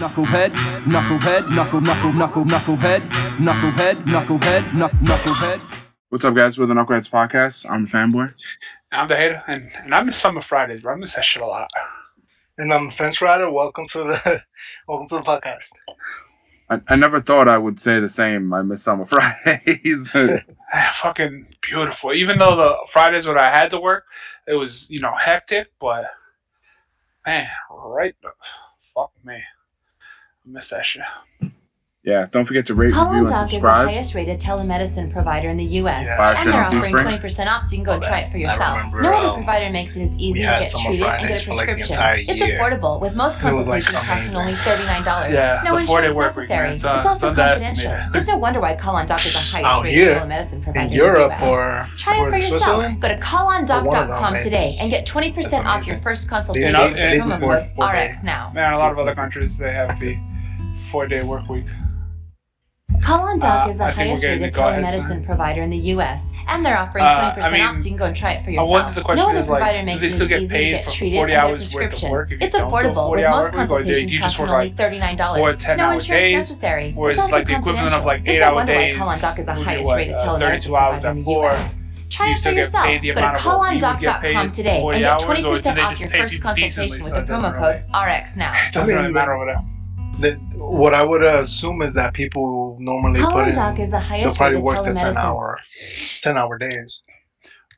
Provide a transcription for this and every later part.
Knucklehead, knucklehead, knuckle, knuckle, knuckle, knucklehead, knucklehead, knucklehead, knuck, knucklehead. What's up, guys? We're the Knuckleheads Podcast. I'm the fanboy. I'm the hater, and, and I miss Summer Fridays, bro. I miss that shit a lot. And I'm Fence Rider. Welcome to the welcome to the podcast. I, I never thought I would say the same. I miss Summer Fridays. Ah, fucking beautiful. Even though the Fridays when I had to work, it was you know hectic, but man, right? Fuck me, I that shit. yeah, don't forget to rate, review, Call on Doc is the subscribe. highest rated telemedicine provider in the U.S. Yeah. Fire and they're offering 20% off so you can go and Oh, try it for yourself. remember, no other um, provider makes it as easy to get treated and get a for, like, prescription. it's affordable with most It was, like, consultations costing only $39. Yeah, no insurance work necessary. man. It's, It's, uh, also it's underestimated. confidential. It's no wonder why Call on Doc is the highest Out rated here, telemedicine provider In in Europe the US. or, Try it for yourself. Go to callondoc.com it's- today and get 20% off your first consultation with promo code. RX now. Man, a lot of other countries they have the four-day work week. Call on Doc Uh, is the I highest rated telemedicine provider in the U.S. And they're offering Uh, 20% I mean, off so you can go and try it for yourself. the question no other is, like, provider do makes it still easy to get treated 40 and a hours worth of prescription. work if you It's don't do a affordable with most consultations you just costing only like, $39. no insurance days, necessary. or it's is it also like the equivalent of, like, eight It's hour days, Call on Doc is the highest what, rated uh, telemedicine 32 hours provider in the. U.S. Try you it for yourself. Go to amount of what we would get callondoc.com today and get hours, or do 20% off your first consultation with the promo code RX now. It doesn't really matter over there. that what I would assume is that people normally Call put on in. Doc is the highest. They'll highest probably work the ten hour, ten hour days.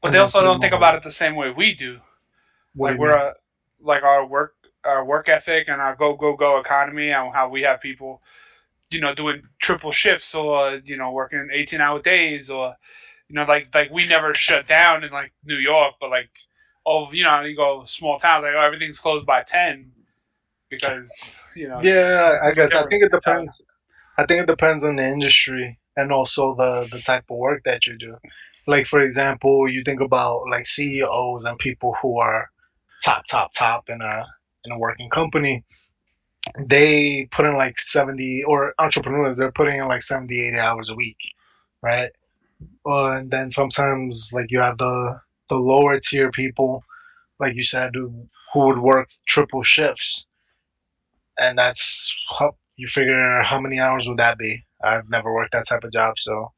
But And they also don't think about it the same way we do. What like do we're a, like our work our work ethic and our go go go economy and how we have people you know doing triple shifts or you know working 18 hour days or you know like like we never shut down in like New York but like oh you know you go small towns like oh, everything's closed by 10 because you know Yeah, I guess I think it depends. I think it depends on the industry and also the the type of work that you do. Like for example, you think about like CEOs and people who are top, top, top in a in a working company. They put in like seventy or entrepreneurs. They're putting in like 70, 80 hours a week, right? Uh, and then sometimes like you have the the lower tier people, like you said, who, who would work triple shifts and that's how you figure how many hours would that be? I've never worked that type of job, so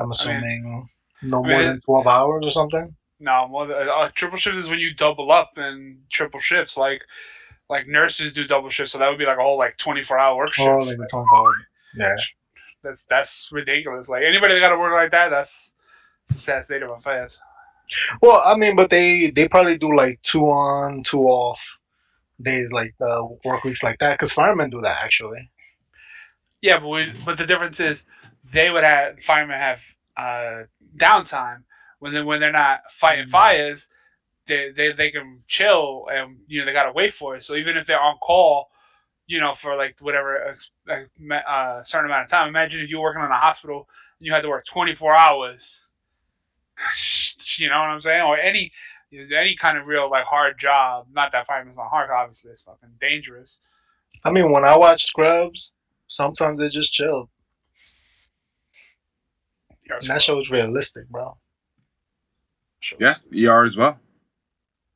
I'm assuming no I more mean, than twelve hours or something. no more than, uh, triple shift is when you double up and triple shifts like like nurses do double shifts so that would be like a whole like 24 hour work shift Oh, like 12. Yeah. That's that's ridiculous. Like anybody that got to work like that, that's it's a sad state of affairs. Well, I mean, but they they probably do like two on, two off days, like uh, work weeks like that. Because firemen do that actually. Yeah, but we, but the difference is they would have firemen have uh, downtime when they when they're not fighting fires. They, they they can chill and you know they gotta wait for it. So even if they're on call, you know for like whatever a, uh, certain amount of time. Imagine if you're working in a hospital and you had to work 24 hours. You know what I'm saying? Or any any kind of real like hard job. Not that fireman's not hard, obviously it's fucking dangerous. I mean, when I watch Scrubs, sometimes they just chill. And that show is realistic, bro. yeah, ER as well.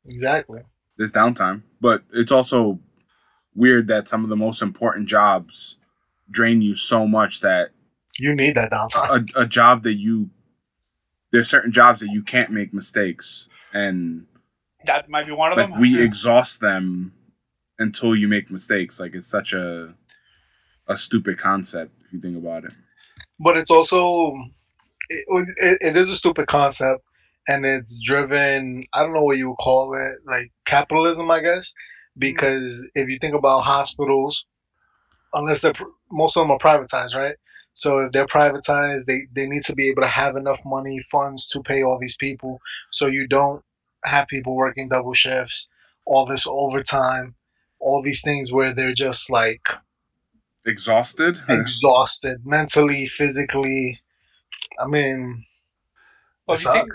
Exactly. There's downtime, but it's also weird that some of the most important jobs drain you so much that You need that downtime. a, a job that you there's certain jobs that you can't make mistakes and That might be one of like them. we Yeah. exhaust them until you make mistakes like it's such a a stupid concept if you think about it but it's also it, it, it is a stupid concept and it's driven i don't know what you would call it like capitalism i guess because if you think about hospitals unless they're most of them are privatized right so if they're privatized they, they need to be able to have enough money funds to pay all these people so you don't have people working double shifts all this overtime all these things where they're just like exhausted exhausted mentally, physically. I mean, Well, it if you think.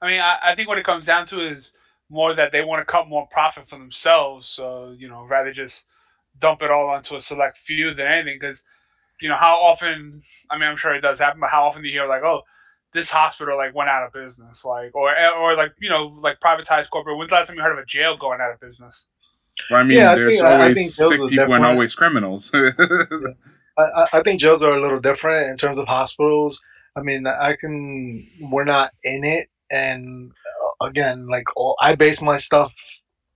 I mean, I, I think what it comes down to is more that they want to cut more profit for themselves. So you know, rather just dump it all onto a select few than anything. Because you know, how often? I mean, I'm sure it does happen, but how often do you hear like, oh, this hospital like went out of business, like, or or like you know, like privatized corporate. When's the last time you heard of a jail going out of business? Well, I mean, Yeah, I there's think- I- I always think sick are people and always criminals. I, I- I think jails are a little different in terms of hospitals. I mean, I can. We're not in it, and uh, again, like all, I base my stuff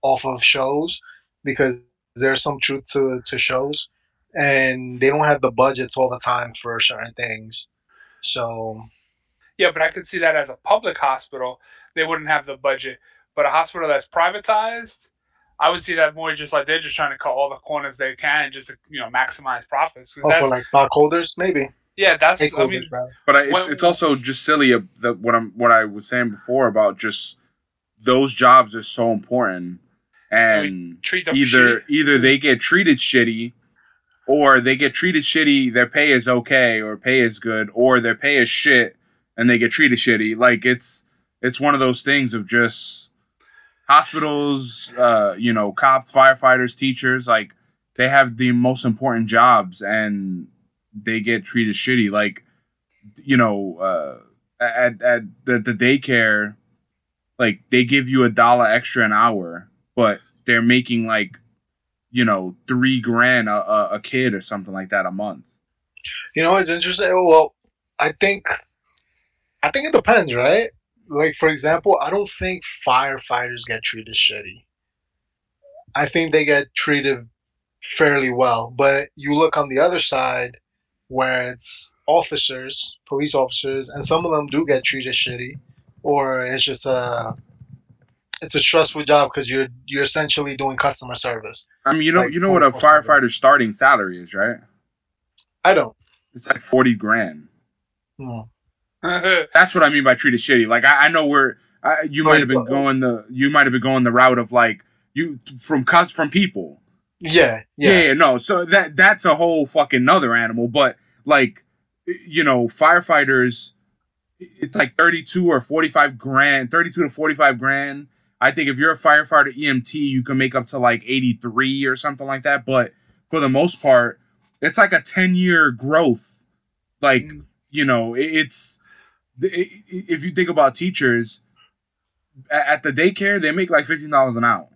off of shows because there's some truth to to shows, and they don't have the budgets all the time for certain things. So Yeah, but I could see that as a public hospital, they wouldn't have the budget. But a hospital that's privatized, I would see that more just like they're just trying to cut all the corners they can just to you know maximize profits. oh, that's, for like stockholders, maybe. yeah, that's I Stakeholders, mean, rather. But I, When- it's also just silly uh, that what I'm what I was saying before about just those jobs are so important, and treat them either shitty. either they get treated shitty, or they get treated shitty. Their pay is okay, or pay is good, or their pay is shit, and they get treated shitty. Like it's it's one of those things of just hospitals, uh, you know, cops, firefighters, teachers, like they have the most important jobs and they get treated shitty. Like, you know, uh, at at the, the daycare, like they give you a dollar extra an hour, but they're making like, you know, three grand a, a, kid or something like that a month. You know it's interesting? Well, I think I think it depends, right? Like for example, I don't think firefighters get treated shitty. I think they get treated fairly well. But you look on the other side where it's officers, police officers, and some of them do get treated shitty, or it's just a it's a stressful job because you're you're essentially doing customer service. I mean, you know, Like, you know what a 24/7. firefighter's starting salary is, right? I don't. It's like forty grand. Hmm. That's what I mean by treated shitty. Like I, I know where I, you might have been going the you might have been going the route of like you from cus from people. Yeah, Yeah. yeah. yeah, no. So that that's a whole fucking other animal. But like, you know, firefighters, it's like thirty two or forty five grand, thirty two to forty five grand. I think if you're a firefighter EMT, you can make up to like eighty three or something like that. But for the most part, it's like a ten year growth. Like Mm. you know, it, it's the- i- i- if you think about teachers at the daycare, they make like fifteen dollars an hour,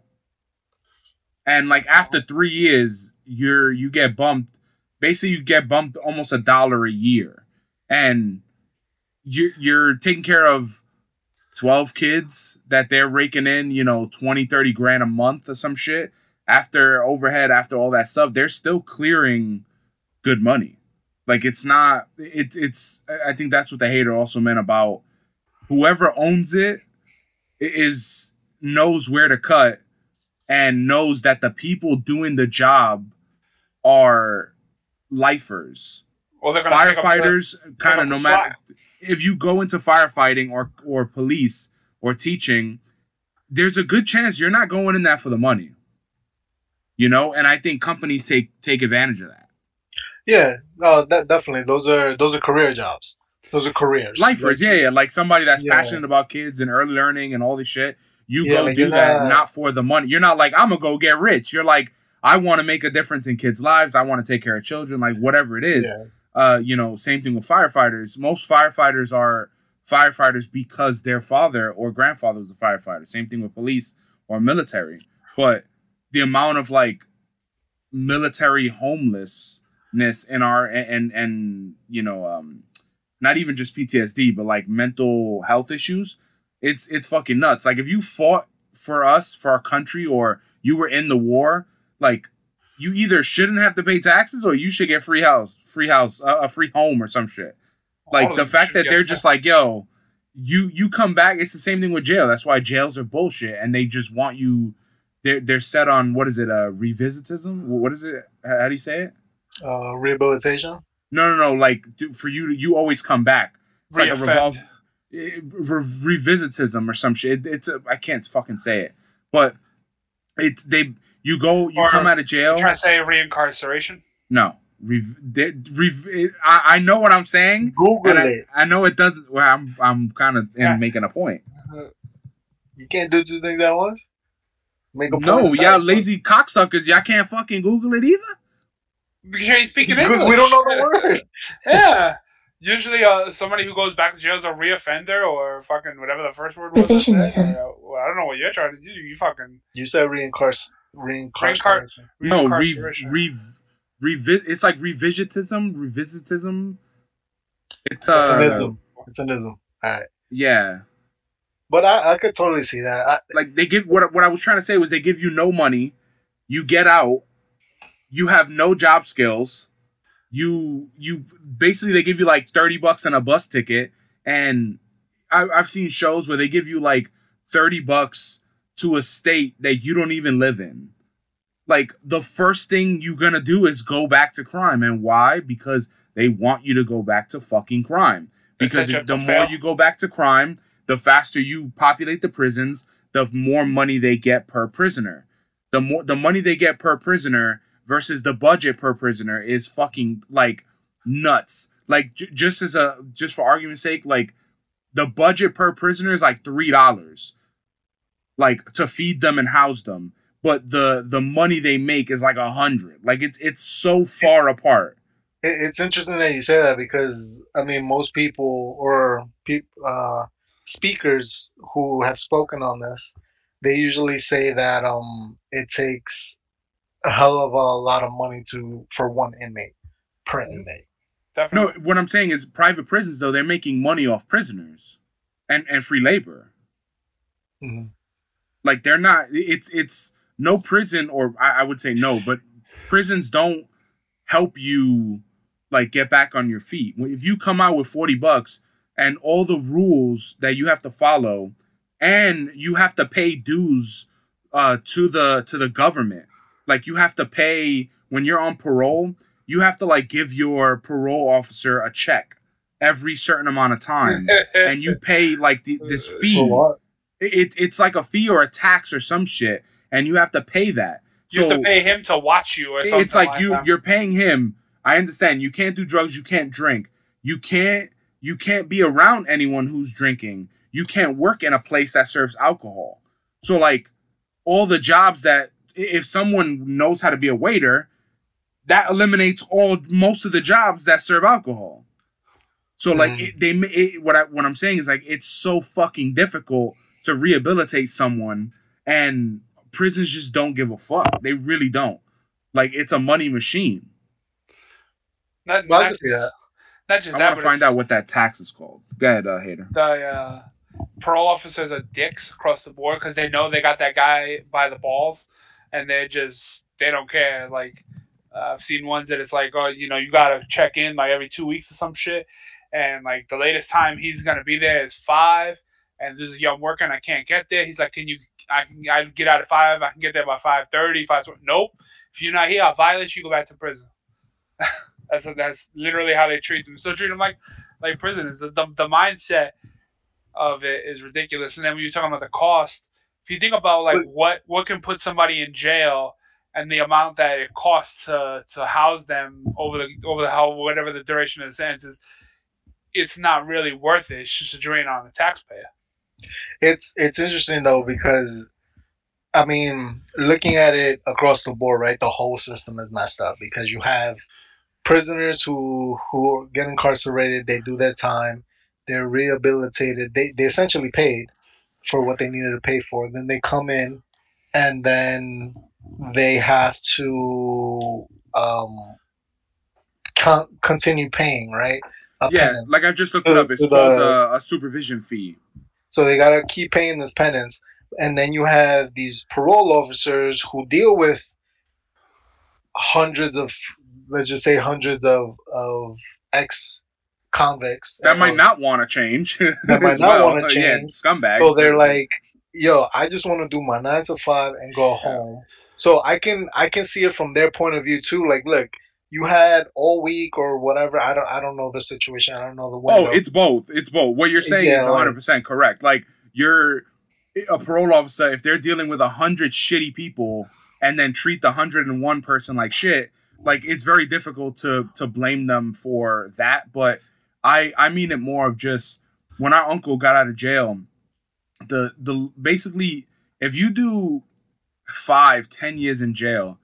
and like after three years, you're you get bumped. Basically, you get bumped almost a dollar a year, and you're you're taking care of 12 kids that they're raking in, you know, 20, 30 grand a month or some shit. After overhead, after all that stuff, they're still clearing good money. Like it's not it's it's I think that's what the hater also meant about whoever owns it is knows where to cut and knows that the people doing the job are lifers well, they're gonna pick up the- firefighters kind of no matter if you go into firefighting or or police or teaching there's a good chance you're not going in that for the money you know and i think companies take take advantage of that Yeah, no, that definitely. Those are those are career jobs. Those are careers. lifers yeah yeah like somebody that's Yeah. passionate about kids and early learning and all this shit you Yeah, go like do that not- not for the money you're not like i'm gonna go get rich you're like i want to make a difference in kids lives i want to take care of children like whatever it is Yeah. Uh, you know, same thing with firefighters. Most firefighters are firefighters because their father or grandfather was a firefighter. Same thing with police or military. But the amount of like military homelessness in our and and, and you know, um, not even just PTSD, but like mental health issues. It's it's fucking nuts. Like if you fought for us, for our country, or you were in the war, like you either shouldn't have to pay taxes or you should get free house, free house, uh, a free home or some shit. Like the fact that they're that. just like, yo, you you come back. It's the same thing with jail. That's why jails are bullshit, and they just want you. They're they're set on what is it? Uh, revisitism. What is it? How, how do you say it? Uh, rehabilitation. No, no, no. Like to, for you, to, you always come back. It's like a revolve, eh, re- revisitism or some shit. It, it's a I can't fucking say it, but it's they. You go, you Or- come out of jail. Trying to say reincarceration. No, Rev- they, rev- I, I know what I'm saying. Google And I, it. I know it doesn't. Well, I'm I'm kind of Yeah. making a point. You can't do two things at once. Make a No, point. y'all lazy cocksuckers. Y'all can't fucking Google it either. Because you ain't speaking English. we don't know the word. Yeah. Usually, uh, somebody who goes back to jail is a reoffender or fucking whatever the first word was. I said. Revisionism. Uh, well, I don't know what you're trying to do. You fucking You said reincarceration. Reincarceration. No, re, Reincarceration. re, revi- It's like revisitism, revisitism. It's It's an uh, ism. It's an ism. All right. yeah. But I, I could totally see that. I, Like they give what what I was trying to say was they give you no money, you get out, you have no job skills, you you basically they give you like thirty bucks and a bus ticket, and I, I've seen shows where they give you like thirty bucks to a state that you don't even live in. Like the first thing you're gonna do is go back to crime, and why? Because they want you to go back to fucking crime. Because the more you go back to crime, the faster you populate the prisons, the more money they get per prisoner. The more the money they get per prisoner versus the budget per prisoner is fucking like nuts. Like j- just as a just for argument's sake, like the budget per prisoner is like three dollars, like to feed them and house them. But the the money they make is like a hundred. Like it's it's so far apart. it's interesting that you say that because I mean most people or peop, uh, speakers who have spoken on this, they usually say that um it takes a hell of a lot of money to for one inmate per inmate. No, what I'm saying is private prisons though they're making money off prisoners, and and free labor. Mhm. Like they're not. It's it's no prison or I, I would say no, but prisons don't help you like get back on your feet. If you come out with forty bucks and all the rules that you have to follow, and you have to pay dues uh, to the to the government, like you have to pay when you're on parole. You have to like give your parole officer a check every certain amount of time, and you pay like the, this fee? It, it's like a fee or a tax or some shit, and you have to pay that. you So have to pay him to watch you or something. it's like you that. you're paying him. I understand you can't do drugs, you can't drink, you can't you can't be around anyone who's drinking. You can't work in a place that serves alcohol. So like all the jobs that if someone knows how to be a waiter, that eliminates all most of the jobs that serve alcohol. So like Mm. it, they it, what I what I'm saying is like it's so fucking difficult to rehabilitate someone, and prisons just don't give a fuck. They really don't. Like it's a money machine. not, Well, I not, can that. not just I that, want to find out what that tax is called. Go ahead, uh, hater. the uh, parole officers are dicks across the board because they know they got that guy by the balls, and they just they don't care. Like uh, I've seen ones that it's like, oh, you know, you gotta check in like every two weeks or some shit, and like the latest time he's gonna be there is five, and there's a young worker and I can't get there. He's like, can you? I can I get out at five. I can get there by five thirty. Five. Nope. If you're not here, I'll violate you. Go back to prison. that's that's literally how they treat them. So treat them like like prisoners. The, the, the mindset of it is ridiculous. And then when you're talking about the cost, if you think about like what what can put somebody in jail and the amount that it costs to to house them over the over the how whatever the duration of the sentence is, it's not really worth it. It's just a drain on the taxpayer. It's it's interesting though because I mean, looking at it across the board, right? The whole system is messed up because you have prisoners who who get incarcerated, they do their time, they're rehabilitated, they they essentially paid for what they needed to pay for. Then they come in and then they have to um con- continue paying, right? Yeah, like I just looked it up. It's to called the- uh, a supervision fee. So they gotta keep paying this penance, and then you have these parole officers who deal with hundreds of, let's just say, hundreds of of ex convicts That might um, not want to change. That might not well. wanna Yeah, change. scumbags. So they're like, "Yo, I just want to do my nine to five and go home." So I can I can see it from their point of view too. Like, look, you had all week or whatever. I don't I don't know the situation. I don't know the oh, window. Oh, it's both. It's both. What you're saying Yeah, is like- 100 percent correct. Like you're a parole officer. If they're dealing with a hundred shitty people and then treat the hundred and one person like shit, like it's very difficult to to blame them for that. But I I mean it more of just when our uncle got out of jail, the the basically if you do five ten years in jail,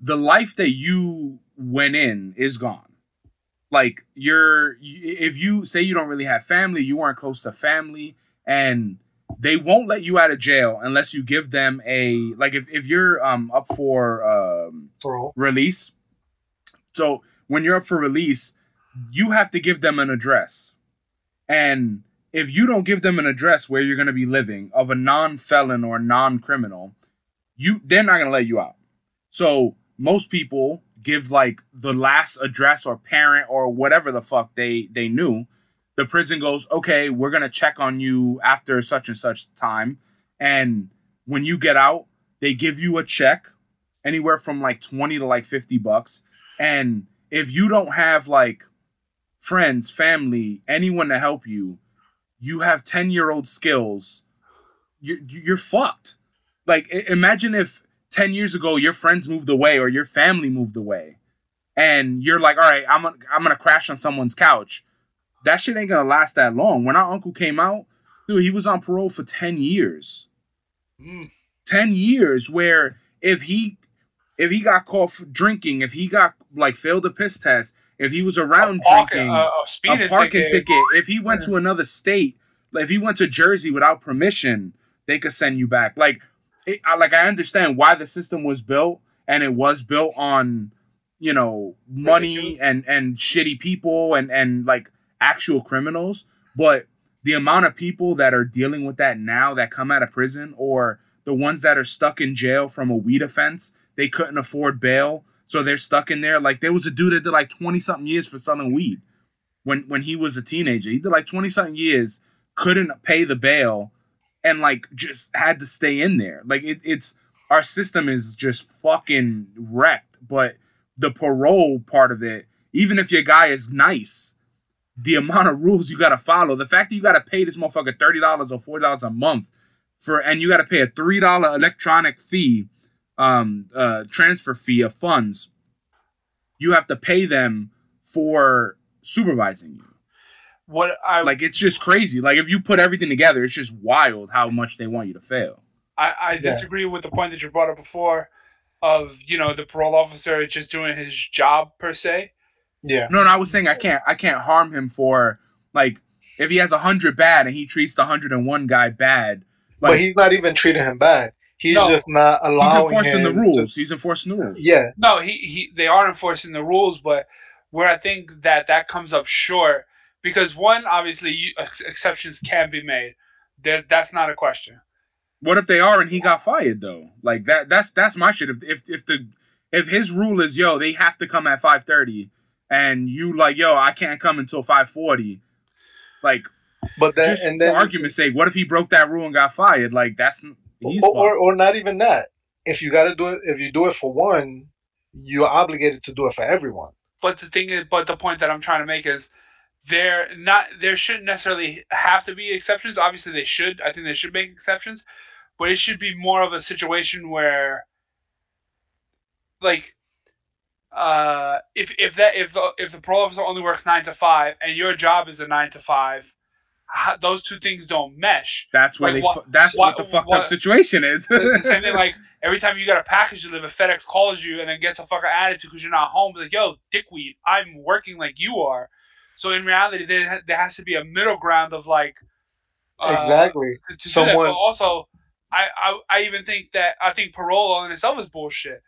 the life that you went in is gone like you're if you say you don't really have family you weren't close to family and they won't let you out of jail unless you give them a like if, if you're um up for um release. So when you're up for release, you have to give them an address. And if you don't give them an address where you're going to be living of a non-felon or non-criminal, you they're not going to let you out. So most people give like the last address or parent or whatever the fuck they they knew. The prison goes, "Okay, we're going to check on you after such and such time." And when you get out, they give you a check anywhere from like 20 to like 50 bucks. And if you don't have like friends, family, anyone to help you, you have 10 year old skills, you're, you're fucked. Like, imagine if 10 years ago your friends moved away or your family moved away and you're like, all right, I'm gonna, I'm gonna crash on someone's couch. That shit ain't gonna last that long. When our uncle came out, dude, he was on parole for 10 years. Mm. 10 years where if he if he got caught for drinking if he got like failed a piss test if he was around Parking, drinking uh, a a parking ticket. ticket. if he went to another state like if he went to jersey without permission they could send you back like it, I, like i understand why the system was built and it was built on you know money and and shitty people and and like actual criminals but the amount of people that are dealing with that now that come out of prison or the ones that are stuck in jail from a weed offense they couldn't afford bail so they're stuck in there. Like there was a dude that did like 20 something years for selling weed when when he was a teenager. He did like 20 something years couldn't pay the bail and like just had to stay in there like it, it's our system is just fucking wrecked but the parole part of it even if your guy is nice the amount of rules you gotta follow, the fact that you gotta pay this motherfucker thirty dollars or forty dollars a month for, and you gotta pay a three dollar electronic fee, um, uh, transfer fee of funds. You have to pay them for supervising you. What I Like it's just crazy. Like if you put everything together, it's just wild how much they want you to fail. I, I disagree with the point that you brought up before of you know the parole officer just doing his job per se. Yeah. No, no, I was saying I can't, I can't harm him for like if he has a hundred bad and he treats the hundred and one guy bad. Like, but he's not even treating him bad. He's No. just not allowing. he's allowing enforcing the him rules. He's enforcing the rules. Yeah. No, he, he they are enforcing the rules, but where I think that that comes up short because one obviously you, ex- exceptions can be made. There, that's not a question. What if they are and he got fired though? Like that that's that's my shit. If if if the if his rule is yo, they have to come at five thirty and you like, yo, I can't come until five forty, like But then just and for argument's sake, what if he broke that rule and got fired? Like that's he's or, or or not even that. If you got to do it, if you do it for one, you're obligated to do it for everyone. But the thing is, but the point that I'm trying to make is there not there shouldn't necessarily have to be exceptions. Obviously, they should. I think they should make exceptions, but it should be more of a situation where, like, uh, if if that if the if the parole officer only works nine to five and your job is a nine to five, how, those two things don't mesh. That's where like, they. what- fu- that's what, what- the fucked what- up situation is. the same thing like every time you got a package delivered, FedEx calls you and then gets a fucking attitude because you're not home. Like, yo, dickweed, I'm working like you are. So in reality, there there has to be a middle ground of like uh, exactly. to, to do that. Someone- But also, I, I I even think that I think parole in itself is bullshit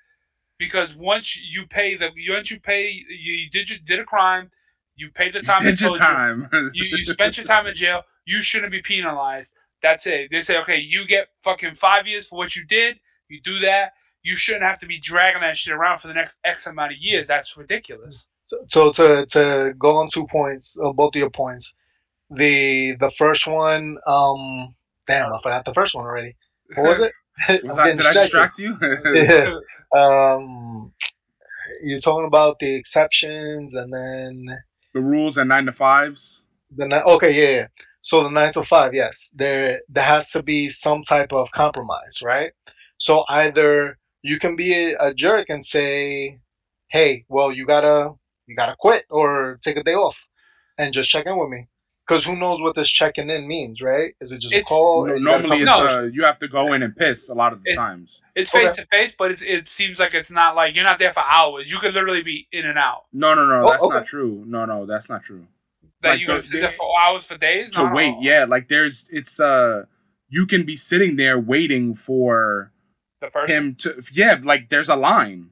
because once you pay the once you pay you, you did you did a crime, you paid the time. they Did your told you, time. you, you spent your time in jail. You shouldn't be penalized. That's it. They say, okay, you get fucking five years for what you did. You do that. You shouldn't have to be dragging that shit around for the next X amount of years. That's ridiculous. So, to to go on two points, uh, both of your points. The the first one, um, damn, I forgot the first one already. What was it? Was I, did I distract you? Yeah. Um, you're talking about the exceptions, and then the rules and nine to fives. the ni- okay, yeah, yeah. So the nine to five, yes, there there has to be some type of compromise, right? So either you can be a, a jerk and say, "Hey, well, you gotta you gotta quit or take a day off and just check in with me," because who knows what this checking in means, right? Is it just a call? No, you normally, it's No. uh, you have to go in and piss a lot of the It- times. It's face to face, but it, it seems like it's not like you're not there for hours. You could literally be in and out. No, no, no, Oh, that's okay. not true. No, no, that's not true. That Like you can the- sit there for hours for days. To No, no. wait, yeah, like there's it's uh you can be sitting there waiting for The person. him to yeah like there's a line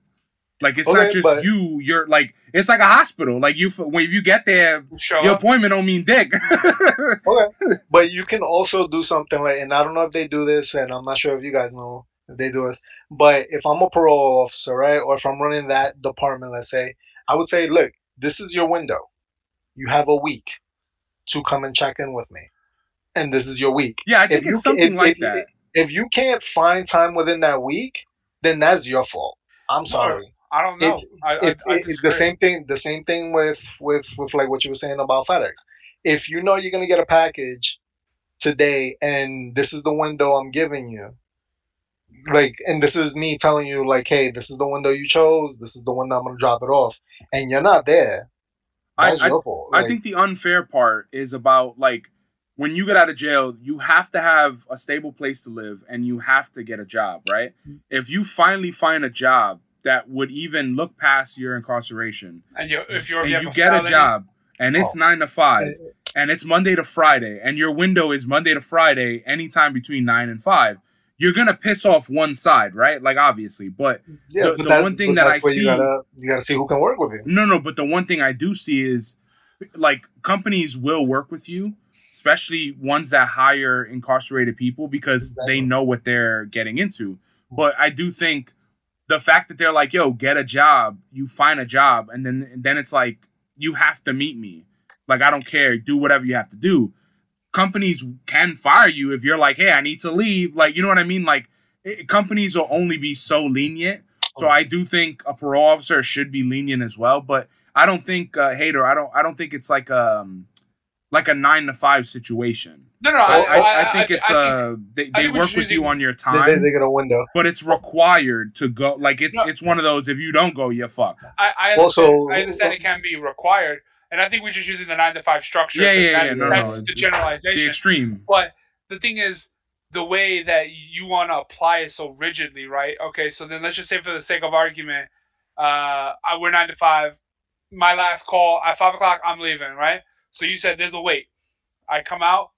like it's Okay, not just but- you you're like it's like a hospital like you f- when you get there show your up. appointment don't mean dick Okay. But you can also do something like, and I don't know if they do this, and I'm not sure if you guys know if they do this. But if I'm a parole officer, right, or if I'm running that department, let's say, I would say, look, this is your window. You have a week to come and check in with me, and this is your week. yeah i think If it's ca- something if- like if- that If you can't find time within that week, then that's your fault. I'm sorry. I don't know. If- I, I, It's, I it- it's the same thing. The same thing with with with like what you were saying about FedEx. If you know you're gonna get a package today, and this is the window I'm giving you, like, and this is me telling you, like, hey, this is the window you chose. This is the window I'm gonna drop it off, and you're not there. I, That's I, your fault. I think the unfair part is about like when you get out of jail, you have to have a stable place to live and you have to get a job, right? Mm-hmm. If you finally find a job that would even look past your incarceration and you, if you're and if you have get a job and it's Oh. nine to five and it's Monday to Friday and your window is Monday to Friday anytime between nine and five, you're gonna piss off one side, right? Like obviously, but yeah, the- but the one thing that I see- you gotta you gotta see who can work with you. no, no, but the one thing I do see is like companies will work with you, especially ones that hire incarcerated people because they know what they're getting into. But I do think the fact that they're like, "Yo, get a job," you find a job, and then then it's like you have to meet me. Like I don't care, do whatever you have to do. Companies can fire you if you're like, "Hey, I need to leave." Like you know what I mean? Like it, companies will only be so lenient. So I do think a parole officer should be lenient as well, but I don't think uh, hater. I don't. I don't think it's like um like a nine to five situation. No, no, I, I, I, I think it's I uh they, I they think work with you on your time, they, they get a window. but it's required to go. Like it's No. it's one of those. If you don't go, you fuck. fucked. I, I understand, Also- I understand it can be required, and I think we're just using the nine to five structure. Yeah, 'cause yeah, yeah. That's, No, that's no, the it's- generalization. The extreme. But the thing is, the way that you want to apply it so rigidly, right? Okay, so then let's just say, for the sake of argument, uh, I, we're nine to five. My last call at five o'clock, I'm leaving, right? So you said there's a wait. I come out,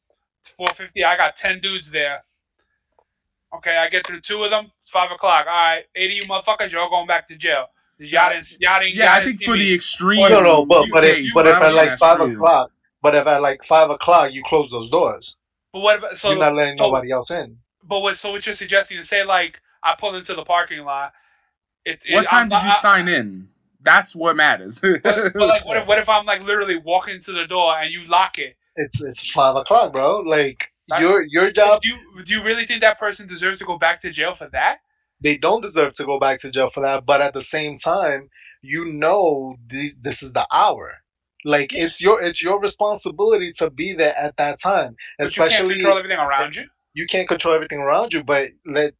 it's four fifty. I got ten dudes there. Okay, I get through two of them. It's five o'clock. All right, eight of you motherfuckers, you're all going back to jail. Y'all didn't, y'all didn't, Yeah, y'all I think see for me. the extreme. No, no, but but case, if but if at like five true. o'clock, but if at like five o'clock you close those doors, But what about so? you're not letting so- nobody else in. But what? So what you're suggesting is say like I pull into the parking lot. It, it, What time I'm- did you I- sign in? That's what matters. But, but like, what if, what if I'm like literally walking to the door and you lock it? It's it's five o'clock, bro. Like That's- your your job, Do you do you really think that person deserves to go back to jail for that? they don't deserve to go back to jail for that. But at the same time, you know this this is the hour. Like Yeah. it's your it's your responsibility to be there at that time. But you can't Especially control everything around you. you can't control everything around you, but let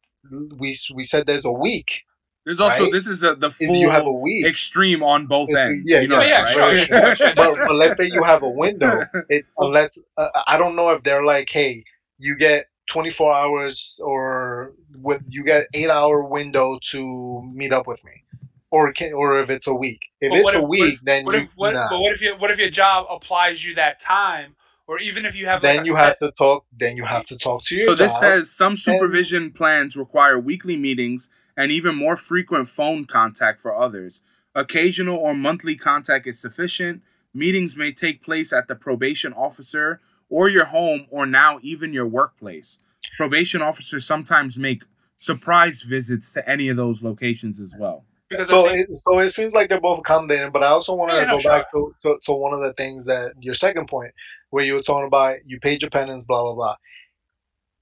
we we said there's a week. There's also Right? this is a, the If you have a full week. extreme on both If- ends. yeah, you know yeah, that, sure, right? yeah, sure. but, but let's say you have a window. It, unless uh, I don't know if they're like, hey, you get 24 hours or with you get eight hour window to meet up with me, or can or if it's a week. If But what it's a if- week, then What you if what, nah. but what if you what if your job applies you that time, or even if you have then a you set- have to talk. Then you have to talk to your So this says some supervision plans require weekly meetings and even more frequent phone contact for others. Occasional or monthly contact is sufficient. Meetings may take place at the probation officer or your home or now even your workplace. Probation officers sometimes make surprise visits to any of those locations as well. because so think- it, so it seems like they're both accommodating, but I also want to Yeah, no, go back to, to, to one of the things that your second point, where you were talking about you paid your penance, blah blah blah.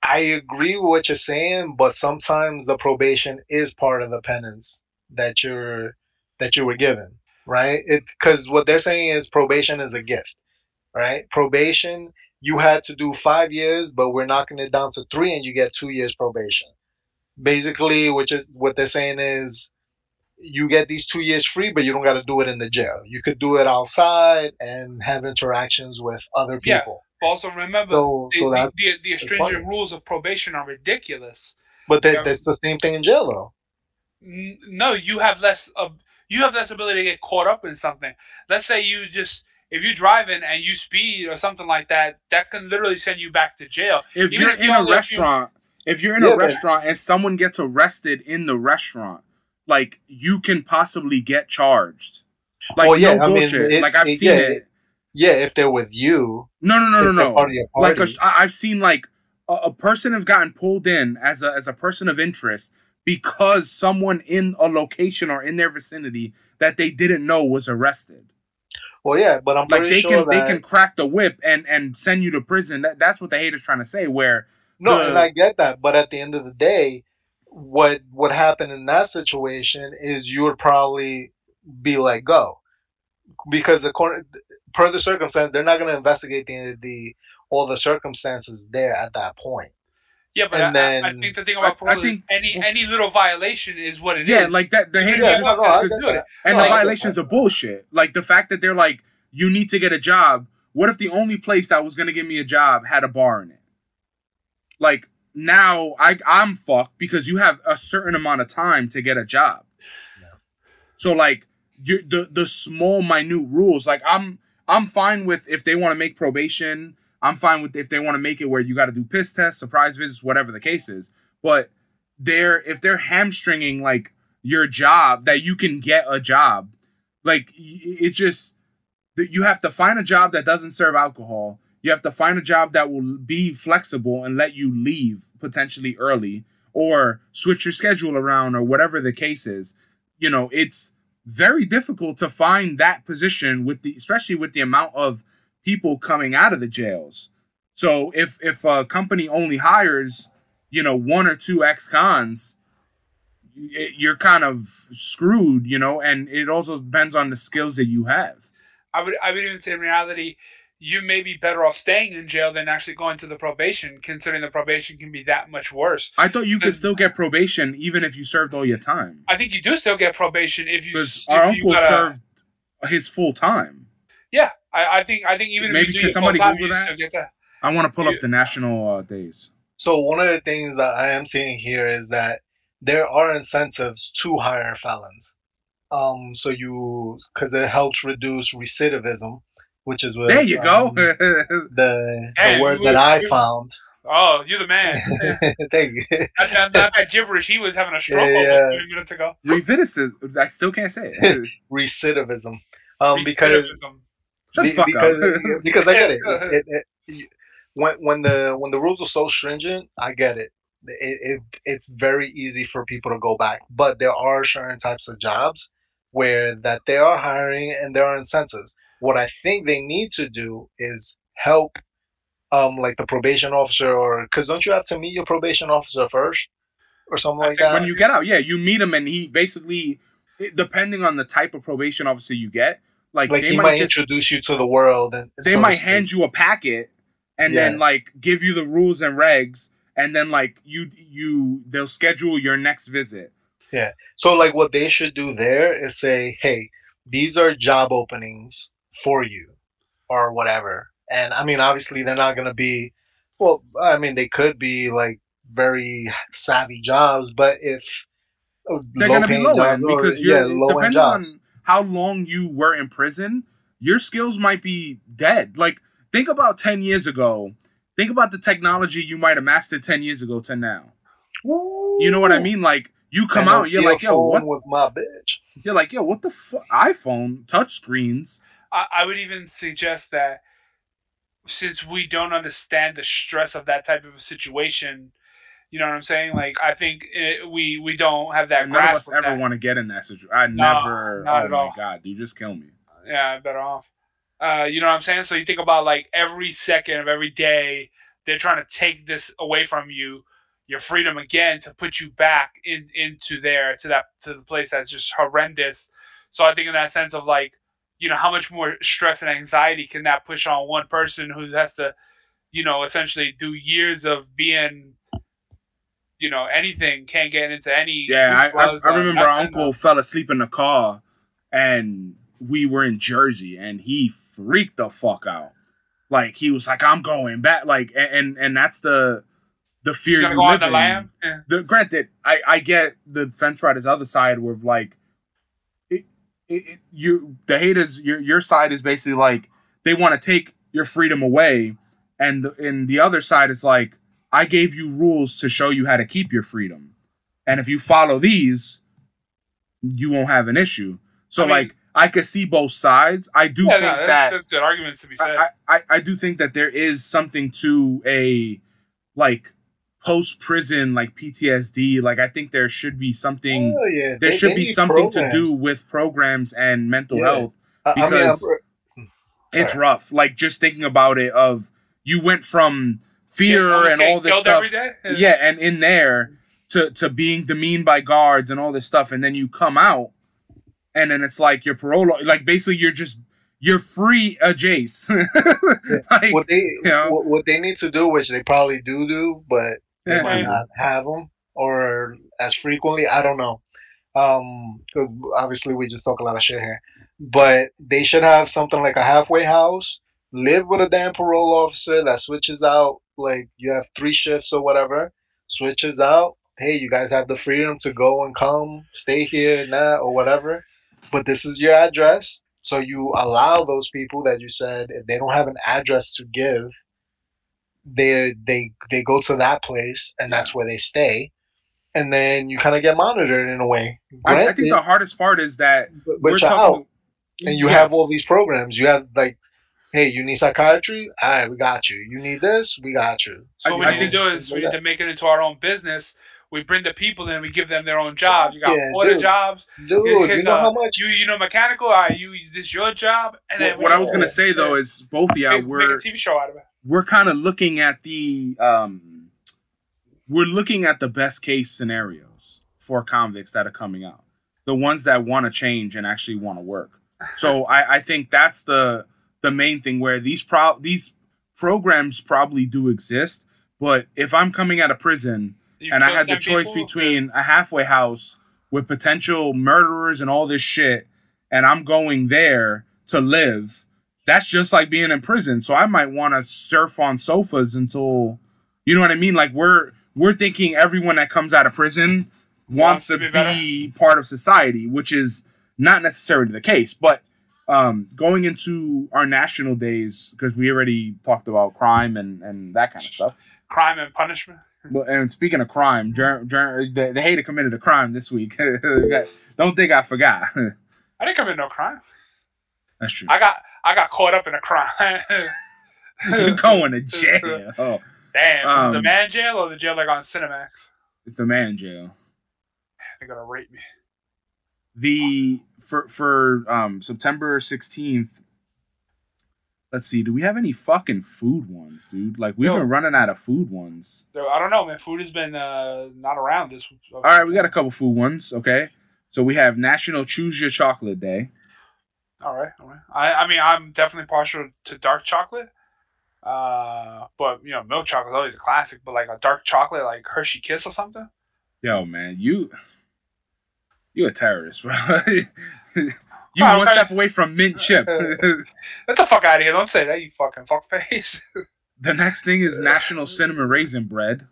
I agree with what you're saying, but sometimes the probation is part of the penance that you're that you were given, right? It because what they're saying is probation is a gift, right? Probation you had to do five years, but we're knocking it down to three, and you get two years probation. Basically, which is what they're saying is you get these two years free, but you don't got to do it in the jail. You could do it outside and have interactions with other people. Also remember So, the, so the, that, the, the astringent funny. rules of probation are ridiculous. but that, that's the same thing in jail, though. N- no, you have less of you have less ability to get caught up in something. Let's say you just if you're driving and you speed or something like that, that can literally send you back to jail. if Even you're if in you a only have few- restaurant, if you're in Yeah, a but- restaurant and someone gets arrested in the restaurant, like you can possibly get charged. Like Well, yeah, no I mean, bullshit. it- like I've it- seen yeah, it. Yeah, if they're with you. No, no, no, no, no. Like party. a, I- I've seen like a, a person have gotten pulled in as a as a person of interest because someone in a location or in their vicinity that they didn't know was arrested. well, yeah, but I'm Like pretty they sure can that they can crack the whip and and send you to prison. That, that's what the haters trying to say. Where no, the- and I get that, but at the end of the day, what what happened in that situation is you would probably be let go because according per the circumstance, they're not going to investigate the the all the circumstances there at that point. Yeah, but And I, I- I think the thing about I- I think- is any any little violation is what it is. yeah, like that the haters Yeah, just- no, no, I cause- get do it. that. and No, the violations that. are bullshit. Like the fact that they're like, you need to get a job. What if the only place that was gonna give me a job had a bar in it? Like now, I I'm fucked because you have a certain amount of time to get a job. So like you the the small minute rules. Like I'm I'm fine with if they want to make probation. I'm fine with if they want to make it where you got to do piss tests, surprise visits, whatever the case is. But they're if they're hamstringing like your job that you can get a job, like it's just you have to find a job that doesn't serve alcohol. You have to find a job that will be flexible and let you leave potentially early or switch your schedule around or whatever the case is. You know, it's very difficult to find that position with the especially with the amount of people coming out of the jails. So if if a company only hires, you know, one or two ex-cons, you're kind of screwed, you know, and it also depends on the skills that you have. I would I would even say in reality, you may be better off staying in jail than actually going to the probation, considering the probation can be that much worse. I thought you could still get probation even if you served all your time. I think you do still get probation if you. Because our you uncle gotta- served his full time. Yeah, I, I think I think even Maybe if you do can somebody full time, Google you that? that. I want to pull You- up the national uh, days. So one of the things that I am seeing here is that there are incentives to hire felons. Um, so you because it helps reduce recidivism, which is what There you go. um, the, Hey, the word you- that I you- found. Oh, you're the man. Thank you. Not, not, not that gibberish. He was having a stroke Yeah, yeah. a few minutes ago. Recidivism. I still can't say it. Recidivism. Um, because Recidivism. Shut the fuck because, up. because I get it. It- it- it- when when the when the rules are so stringent, I get it. It, it. It's very easy for people to go back, but there are certain types of jobs where that they are hiring and there are incentives. What I think they need to do is help, um, like the probation officer, or because don't you have to meet your probation officer first, or something like that? when you get out, yeah, you meet him and he basically, depending on the type of probation officer you get, like, like they he might, might just introduce you to the world, and they so might hand you a packet and then like give you the rules and regs and then like you you they'll schedule your next visit. Yeah. So like what they should do there is say, hey, these are job openings for you or whatever. And I mean obviously they're not gonna be well, I mean they could be like very savvy jobs, but if They're gonna be low-paying low end because yeah, you're low-end depending jobs. on how long you were in prison, your skills might be dead. Like think about ten years ago. Think about the technology you might have mastered ten years ago to now. You know what I mean? Like you come And out, you're like, yo, what? with my bitch. You're like, yo, what the fuck? iPhone touchscreens. I, I would even suggest that since we don't understand the stress of that type of a situation, you know what I'm saying? Like I think it, we we don't have that And none of us ever that. want to get in that situation. I No, never. not oh at my all. god, dude, just kill me. yeah, better off. Uh, you know what I'm saying? So you think about like every second of every day, they're trying to take this away from you, your freedom again, to put you back in into there to that to the place that's just horrendous. So I think in that sense of like, you know, how much more stress and anxiety can that push on one person who has to, you know, essentially do years of being, you know, anything, can't get into any. Yeah, I, I, I remember our uncle fell asleep in the car, and we were in Jersey, and he freaked the fuck out. Like he was like, "I'm going back." Like, and and, that's the the fear You you, gotta on live the. Yeah. The granted, I I get the fence rider's other side with like, it, it, you the haters your your side is basically like they want to take your freedom away, and in the other side, it's like I gave you rules to show you how to keep your freedom, and if you follow these, you won't have an issue. So I mean- like I could see both sides. I do Yeah, think no, that's, that that's good arguments to be said. I, I, I do think that there is something to a like post prison like PTSD. Like I think there should be something Oh, yeah. there They- should they be need something to do with programs and mental Yeah. health. I- I mean, because hmm. It's Sorry. rough. Like just thinking about it of you went from fear almost and all this stuff. every day? Yeah, and in there to to being demeaned by guards and all this stuff, and then you come out, and then it's like your parole, like basically you're just you're free, a Jace. like, what they know? what, what they need to do, which they probably do do, but they might not have them or as frequently. I don't know. Um, 'cause obviously we just talk a lot of shit here, but they should have something like a halfway house. Live with a damn parole officer that switches out. Like you have three shifts or whatever, switches out. Hey, you guys have the freedom to go and come, stay here, now or whatever. But this is your address. So you allow those people that you said if they don't have an address to give, they they they go to that place and that's where they stay, and then you kind of get monitored in a way. I, I think the hardest part is that but, but we're you're talking, out and you have all these programs. You have like, hey, you need psychiatry? All right, we got you. You need this? We got you. So what we I need think- to do is we need to make it into our own business. We bring the people in, we give them their own jobs. You got Yeah, order dude. jobs. Dude, Here's, you know uh, how much? You you know mechanical. All right, you is this your job? And then what, I was gonna say though is both of y'all make, we're make a TV show out of it. We're kind of looking at the um we're looking at the best case scenarios for convicts that are coming out. The ones that want to change and actually want to work. So I, I think that's the the main thing where these pro these programs probably do exist but if i'm coming out of prison You and i had the choice people, between a halfway house with potential murderers and all this shit and i'm going there to live that's just like being in prison. So I might want to surf on sofas until you know what I mean. Like we're we're thinking everyone that comes out of prison wants, to be, part of society, which is not necessarily the case. But um, going into our national days, because we already talked about crime and and that kind of stuff. crime and punishment. But and speaking of crime, Jer- Jer- the, the hater committed a crime this week. Don't think I forgot. I didn't commit no crime. That's true. I got I got caught up in a crime. You're going to jail. Oh, Damn, is it the Um, man jail or the jail like on Cinemax? it's the man jail. They're gonna rape me. the for for um September 16th let's see do we have any fucking food ones dude like we've No. been running out of food ones So, I don't know, man. Food has been uh, not around this. all right we got a couple food ones okay so we have national choose your chocolate day All right, all right. I, I mean, I'm definitely partial to dark chocolate. Uh, but you know, milk chocolate is always a classic. But like a dark chocolate, like Hershey Kiss or something. yo man you you a terrorist bro you Wow, one step away from mint chip Get the fuck out of here! Don't say that, you fucking fuckface. the next thing is national cinnamon raisin bread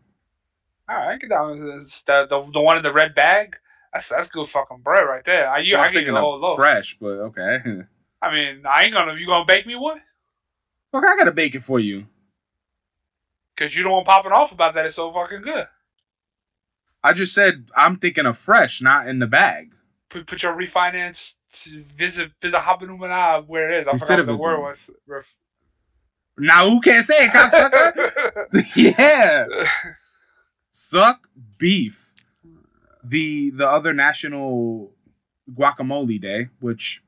all right, get down. The, the the one in the red bag. That's that's good fucking bread right there. I you I I was thinking of loaf. fresh but okay I mean, I ain't gonna. You gonna bake me one? Look, I gotta bake it for you. Cause you don't want popping off about that. It's so fucking good. I just said I'm thinking of fresh, not in the bag. Put put your refinance to visit visit Habanumana where it is. I forgot the word was. Ref- Now who can't say it, cocksucker? yeah. Suck beef. The the other national guacamole day, which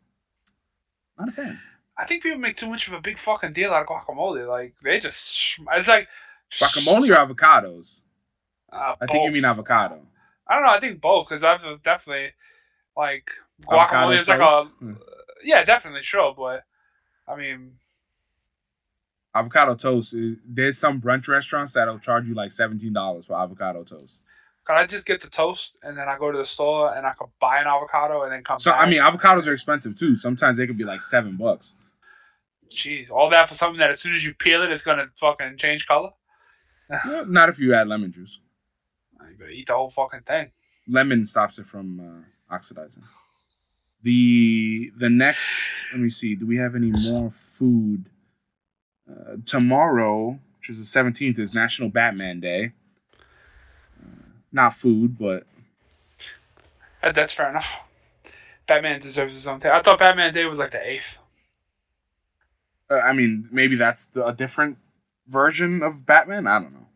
not a fan. I think people make too much of a big fucking deal out of guacamole. Like they just, it's like Guacamole or avocados? Uh, I think you mean avocado. I don't know. I think both because I've definitely like Avocado guacamole is like toast? a yeah, definitely sure, but I mean, avocado toast. There's some brunch restaurants that'll charge you like seventeen dollars for avocado toast. Can I just get the toast and then I go to the store and I can buy an avocado and then come back. So back? I mean, avocados are expensive too. Sometimes they could be like seven bucks. jeez, all that for something that as soon as you peel it, it's gonna fucking change color. Well, not if you add lemon juice. You better eat the whole fucking thing. lemon stops it from uh, oxidizing. The the next, let me see. Do we have any more food? Uh, tomorrow, which is the seventeenth, is National Batman Day. Not food, but That's fair enough. Batman deserves his own thing. I thought Batman Day was like the eighth. uh, I mean, maybe that's the, a different version of Batman. I don't know.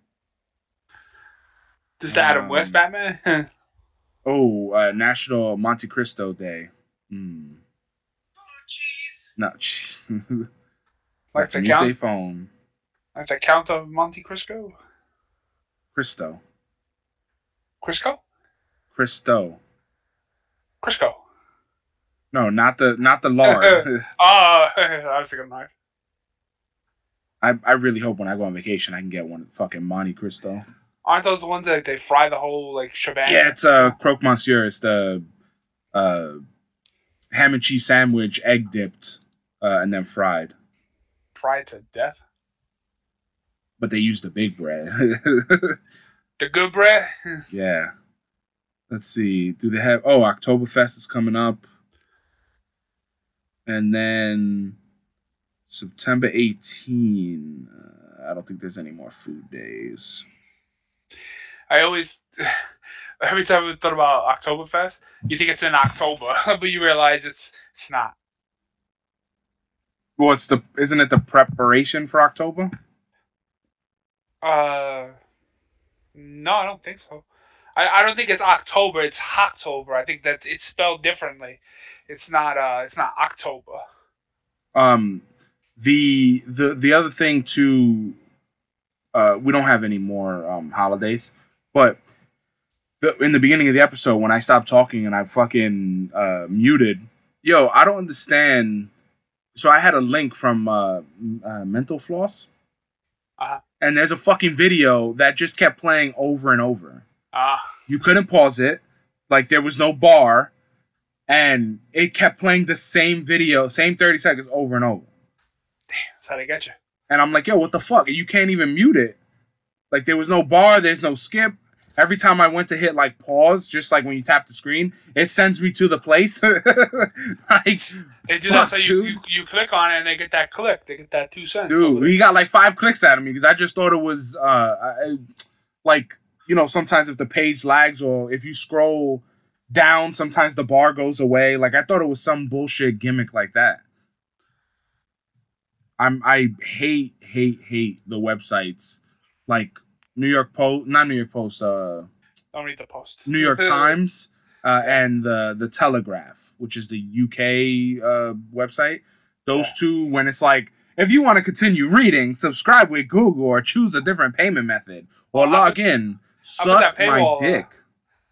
Just the Adam Um, West Batman. Oh, uh, National Monte Cristo Day. Hmm. No, jeez. like That's a new day phone. like the Count of Monte Cristo. Cristo. Crisco. Cristo. Crisco. No, not the not the lard. Oh, I was thinking knife. I, I really hope when I go on vacation I can get one fucking Monte Cristo. Aren't those the ones that they fry the whole like shebang? Yeah, it's uh croque monsieur. It's the uh ham and cheese sandwich, egg dipped, uh, and then fried. fried to death. But they use the big bread. The good bread. yeah. Let's see. Do they have? Oh, Oktoberfest is coming up, and then September 18. Uh, I don't think there's any more food days. I always, every time we thought about Oktoberfest, you think it's in October, but you realize it's it's not. Well, it's the isn't it the preparation for October? Uh, no, I don't think so. I, I don't think it's October. It's October. I think that it's spelled differently. It's not. Uh, it's not October. Um, the the the other thing too, uh, we don't have any more um holidays, but the, in the beginning of the episode when I stopped talking and I fucking uh, muted, yo, I don't understand. So I had a link from uh, uh, Mental Floss, Uh-huh. And there's a fucking video that just kept playing over and over. Ah, You couldn't pause it, like there was no bar, and it kept playing the same video, same thirty seconds over and over. Damn, that's how they get you. And I'm like, yo, what the fuck? You can't even mute it. Like there was no bar, there's no skip. Every time I went to hit like pause, just like when you tap the screen, it sends me to the place. like, They do that Fuck, so you, you you click on it and they get that click. They get that two cents. dude, he got like five clicks out of me because I just thought it was uh, I, like you know sometimes if the page lags or if you scroll down, sometimes the bar goes away. Like I thought it was some bullshit gimmick like that. I'm I hate hate hate the websites like New York Post, not New York Post, uh, Don't read the post. New York Times, uh, and the the Telegraph, which is the UK uh, website. Those two, when it's like, if you want to continue reading, subscribe with Google or choose a different payment method or Well, log put- in. I'll put that Suck my paywall, uh, dick.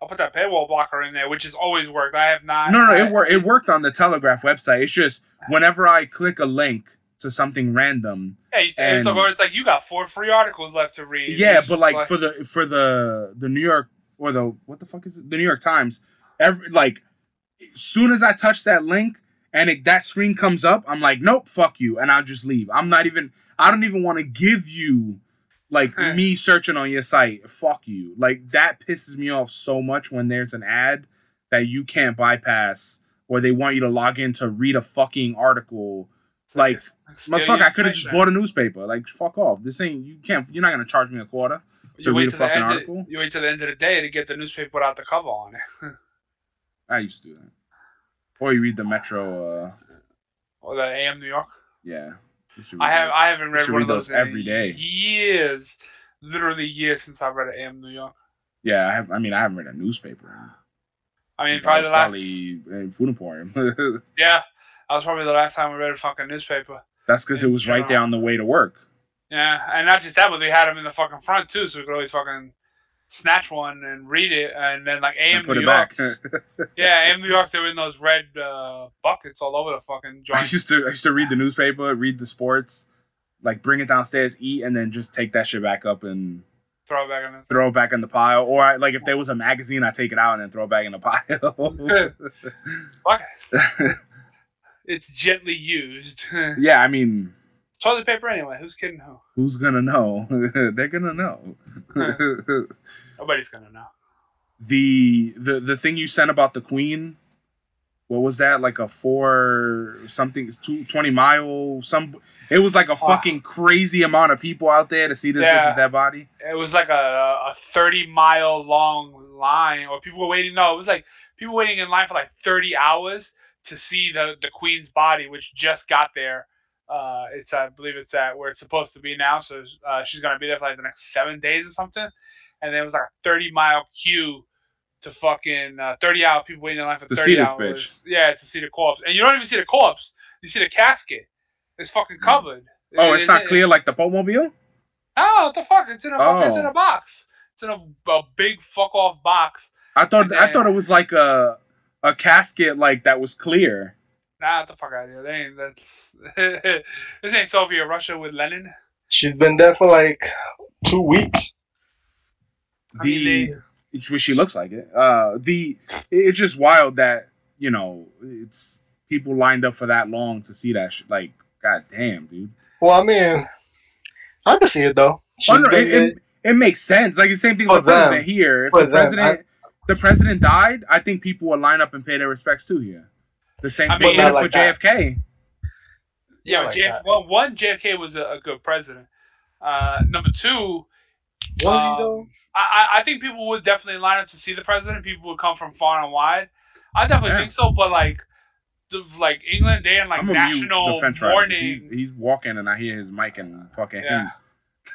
I'll put that paywall blocker in there, which has always worked. I have not. No, no, I- it worked. It worked on the Telegraph website. It's just whenever I click a link to something random, Yeah, you, and- it's, like, it's like you got four free articles left to read. Yeah, but just like for the for the the New York or the what the fuck is it? The New York Times. Every like, as soon as I touch that link and it, that screen comes up, I'm like, nope, fuck you, and I'll just leave. I'm not even. I don't even want to give you like Hmm. me searching on your site. Fuck you. Like that pisses me off so much when there's an ad that you can't bypass or they want you to log in to read a fucking article. Like, Steal Motherfucker, I could have just bought a newspaper. Like, fuck off. This ain't you can't. You're not gonna charge me a quarter. to You read wait a the fucking end of- article? you wait till the end of the day to get the newspaper without the cover on it, I used to do that. Or you read the Metro. uh or the AM New York. Yeah. I have those. I haven't read one read of those, those every. Years, literally years since I've read an AM New York. Yeah, I have. I mean, I haven't read a newspaper. I mean, probably was the last. probably Food Emporium. Yeah, that was probably the last time we read a fucking newspaper. That's because it was right there on the way to work. Yeah, and not just that, but they had them in the fucking front too, so we could always fucking snatch one and read it, and then like AM put New it York. back. yeah, AM New York, they were in those red uh, buckets all over the fucking I used to I used to read the newspaper, read the sports, like bring it downstairs, eat, and then just take that shit back up and Throw it back in. the throw it back in the pile. Or I, like if there was a magazine, I take it out and then throw it back in the pile. Fuck. It's gently used. yeah, I mean, Toilet paper anyway. Who's kidding who? who's gonna know? They're gonna know. Nobody's gonna know. the the the thing you sent about the queen what was that like a four something two, 20 mile some it was like a fucking crazy amount of people out there to see this Yeah. dead body it was like a, a 30 mile long line or people were waiting no it was like people waiting in line for like 30 hours to see the the queen's body which just got there uh it's i believe it's at where it's supposed to be now so uh, she's gonna be there for like the next seven days or something and then it was like a 30 mile queue to fucking uh, 30 hour people waiting in line for To 30 see this hours bitch. yeah to see the corpse and you don't even see the corpse you see the casket it's fucking covered oh it's not It- clear like the Pope mobile Oh, what the fuck? It's in a fucking, it's in Oh. a box. It's in a, a big fuck off box. i thought i thought it was like a a casket like that was clear Nah, get the fuck out of here. They ain't that's this ain't Soviet Russia with Lenin. She's been there for like two weeks. I mean, the which she looks like it uh the it's just wild that you know it's people lined up for that long to see that shit like god damn dude Well, I mean, I can see it though. She's no, it, it, it makes sense. Like the same thing For with the president here. If For the them, president, the president died, I think people would line up and pay their respects too here. The same I thing mean, here not for that. JFK. Yeah, like JF, well, one JFK was a, a good president. Uh, number two, was he um, though? I, I- I think people would definitely line up to see the president. People would come from far and wide. I definitely Yeah. think so, but like, the, like England, they in like I'm national the fence mourning. He's, he's walking and I hear his mic and fucking Yeah.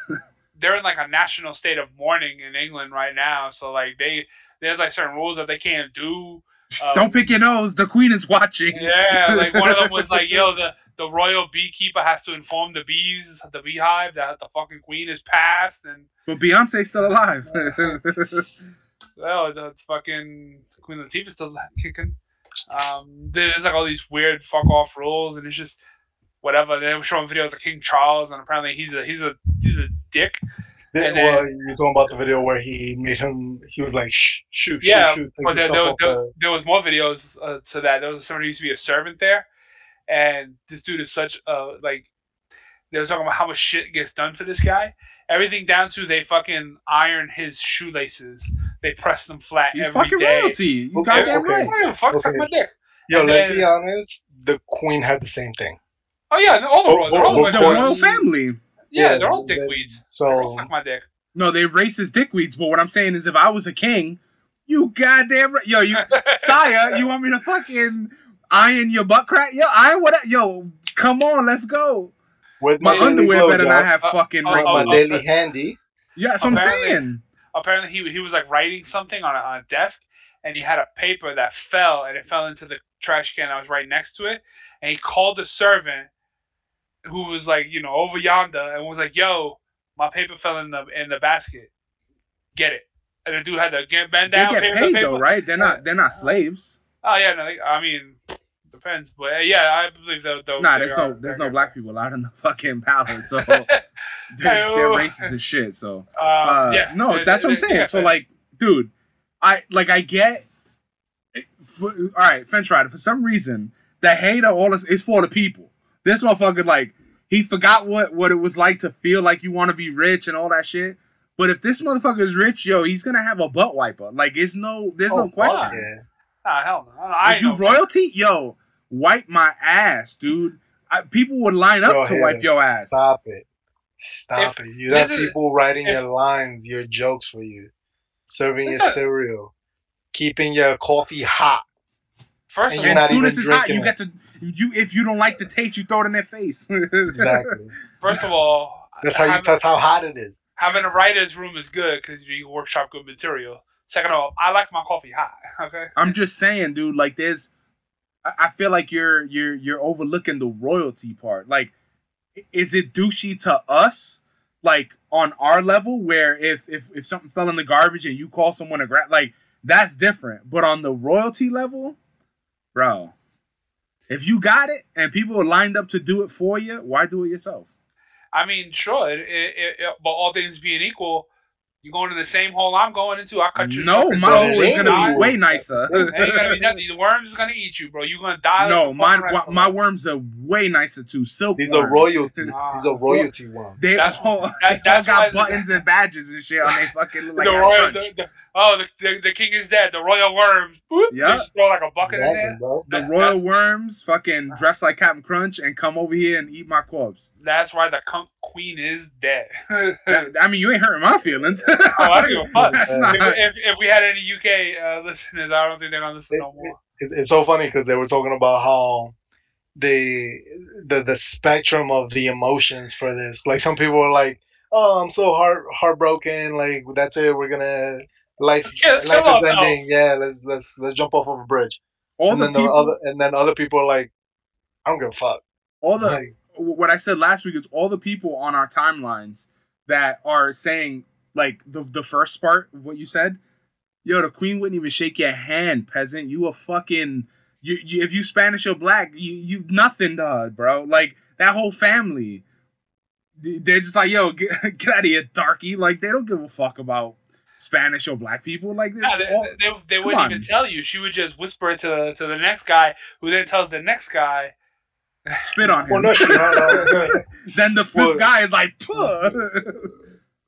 they're in like a national state of mourning in England right now. So like they there's like certain rules that they can't do. Um, Don't pick your nose. The queen is watching. Yeah, like one of them was like, yo, the the royal beekeeper has to inform the bees, the beehive, that the fucking queen is passed, and But Beyonce's still alive. well, the fucking Queen Latifah's still kicking. Um, there's like all these weird fuck off rules, and it's just whatever. They were showing videos of King Charles, and apparently he's a he's a he's a dick. And then- well, you're talking about the video where he made him. He was like, shh, shoot, Yeah, shoot, shoot. but there, taking there, stuff there, the- there was more videos uh, to that. There was somebody who used to be a servant there, and this dude is such a like. They were talking about how much shit gets done for this guy. Everything down to they fucking iron his shoelaces. They press them flat He's every fucking day. royalty. You Okay, goddamn okay. right. I don't give a fuck, suck Okay. my dick. Yo, and let's then- be honest. The queen had the same thing. Oh yeah, all the Oh, royal. They're oh, oh, the The royal royal. family. Yeah, yeah, they're all they- dickweeds. So Suck my dick. No, they're racist dickweeds. But what I'm saying is, if I was a king, you goddamn right. Yo, you sire, you want me to fucking iron your butt crack? Yo, I what? Yo, come on, let's go. with My Yeah, underwear better not have Uh, fucking uh, with oh, my daily handy. Yeah, that's what I'm saying. apparently he he was like writing something on a, on a desk and he had a paper that fell and it fell into the trash can that was right next to it and he called the servant who was like you know over yonder and was like yo my paper fell in the in the basket get it and the dude had to get bend They down get paper, paid paper. though, right? They're not. They're not slaves. oh yeah no they, I mean depends but uh, yeah I believe they'll, they'll Nah, they there's no. There's no black people out in the fucking palace, so they're, they're racist as shit. So uh, Uh, yeah no, they- that's what I'm saying. yeah, so like, dude, I like I get. For, all right, fence rider. For some reason, the hate of all this is for the people. This motherfucker, like, he forgot what what it was like to feel like you want to be rich and all that shit. But if this motherfucker is rich, yo, he's gonna have a butt wiper. Like, it's no, there's no Oh, question. fuck yeah. ah, hell no I if you know royalty, yo, wipe my ass, dude. I, people would line up Yo, to Hayden, wipe your ass. Stop it. Stop it. You have this is- people writing if- your lines, your jokes for you, serving your cereal, keeping your coffee hot. First and of all as soon as it's hot, drinking you it. get to you. If you don't like the taste, you throw it in their face. Exactly. first of all That's how you, having- that's how hot it is. having a writer's room is good because you can workshop good material. Second of all, I like my coffee hot. Okay. I'm just saying, dude. Like, there's, I, I feel like you're you're you're overlooking the royalty part. Like, is it douchey to us? Like on our level, where if if if something fell in the garbage and you call someone a gra- like that's different. But on the royalty level, bro, if you got it and people are lined up to do it for you, why do it yourself? I mean, sure, it, it, it, it- but all things being equal, you're going to the same hole I'm going into. I cut you. No, fucking my hole is gonna die. be way nicer. Ain't gonna be nothing. The worms is gonna eat you, bro. You gonna die. no, the my fucking my worms are way nicer too. Silk These are worms. royalty. Nah. These are royalty ones. They That's- all, that- they all got why- buttons and badges and shit on they fucking look like the that royal, crunch. the, the, oh, the, the, the king is dead. The royal worms. Yeah. They just throw like a bucket in Exactly, there. bro. The That- royal worms fucking dress like Captain Crunch and come over here and eat my corpse. That's why the con- queen is dead. That- I mean, you ain't hurting my feelings. oh, I don't give a fuck. That's if, not. if, if we had any UK uh, listeners, I don't think they're gonna listen no more. It, it's so funny because they were talking about how they the the spectrum of the emotions for this. Like some people are like, "Oh, I'm so heart heartbroken. Like that's it. We're gonna life Let's kill- let's life is ending. ourselves." Yeah, let's let's let's jump off of a bridge." all and the then people, the other and then other people are like, "I don't give a fuck." all the Like, what I said last week is all the people on our timelines that are saying like the the first part of what you said. Yo, the queen wouldn't even shake your hand, peasant. You a fucking you, you if you Spanish or black, you you nothing, dog, bro. Like that whole family. They're just like, yo, get, get out of here, darky. Like they don't give a fuck about Spanish or black people. Like Yeah, they, all- they, they come wouldn't on. even tell you. She would just whisper it to the, to the next guy, who then tells the next guy. spit on well, him. no, she had, uh, then the fifth Well- guy is like, "Puh."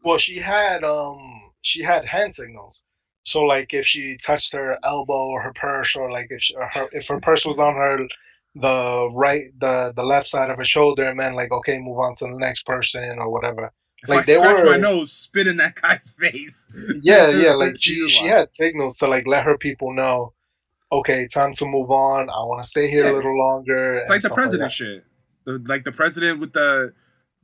well, she had um she had hand signals. So like if she touched her elbow or her purse, or like if she, or her if her purse was on her the right the the left side of her shoulder, it meant like okay, move on to the next person or whatever. If Like, I they scratch my nose, spit in that guy's face. Yeah, yeah, like she she had signals to like let her people know, okay, time to move on. I want to stay here Yes. a little longer. It's like the president that. shit. The, like the president with the.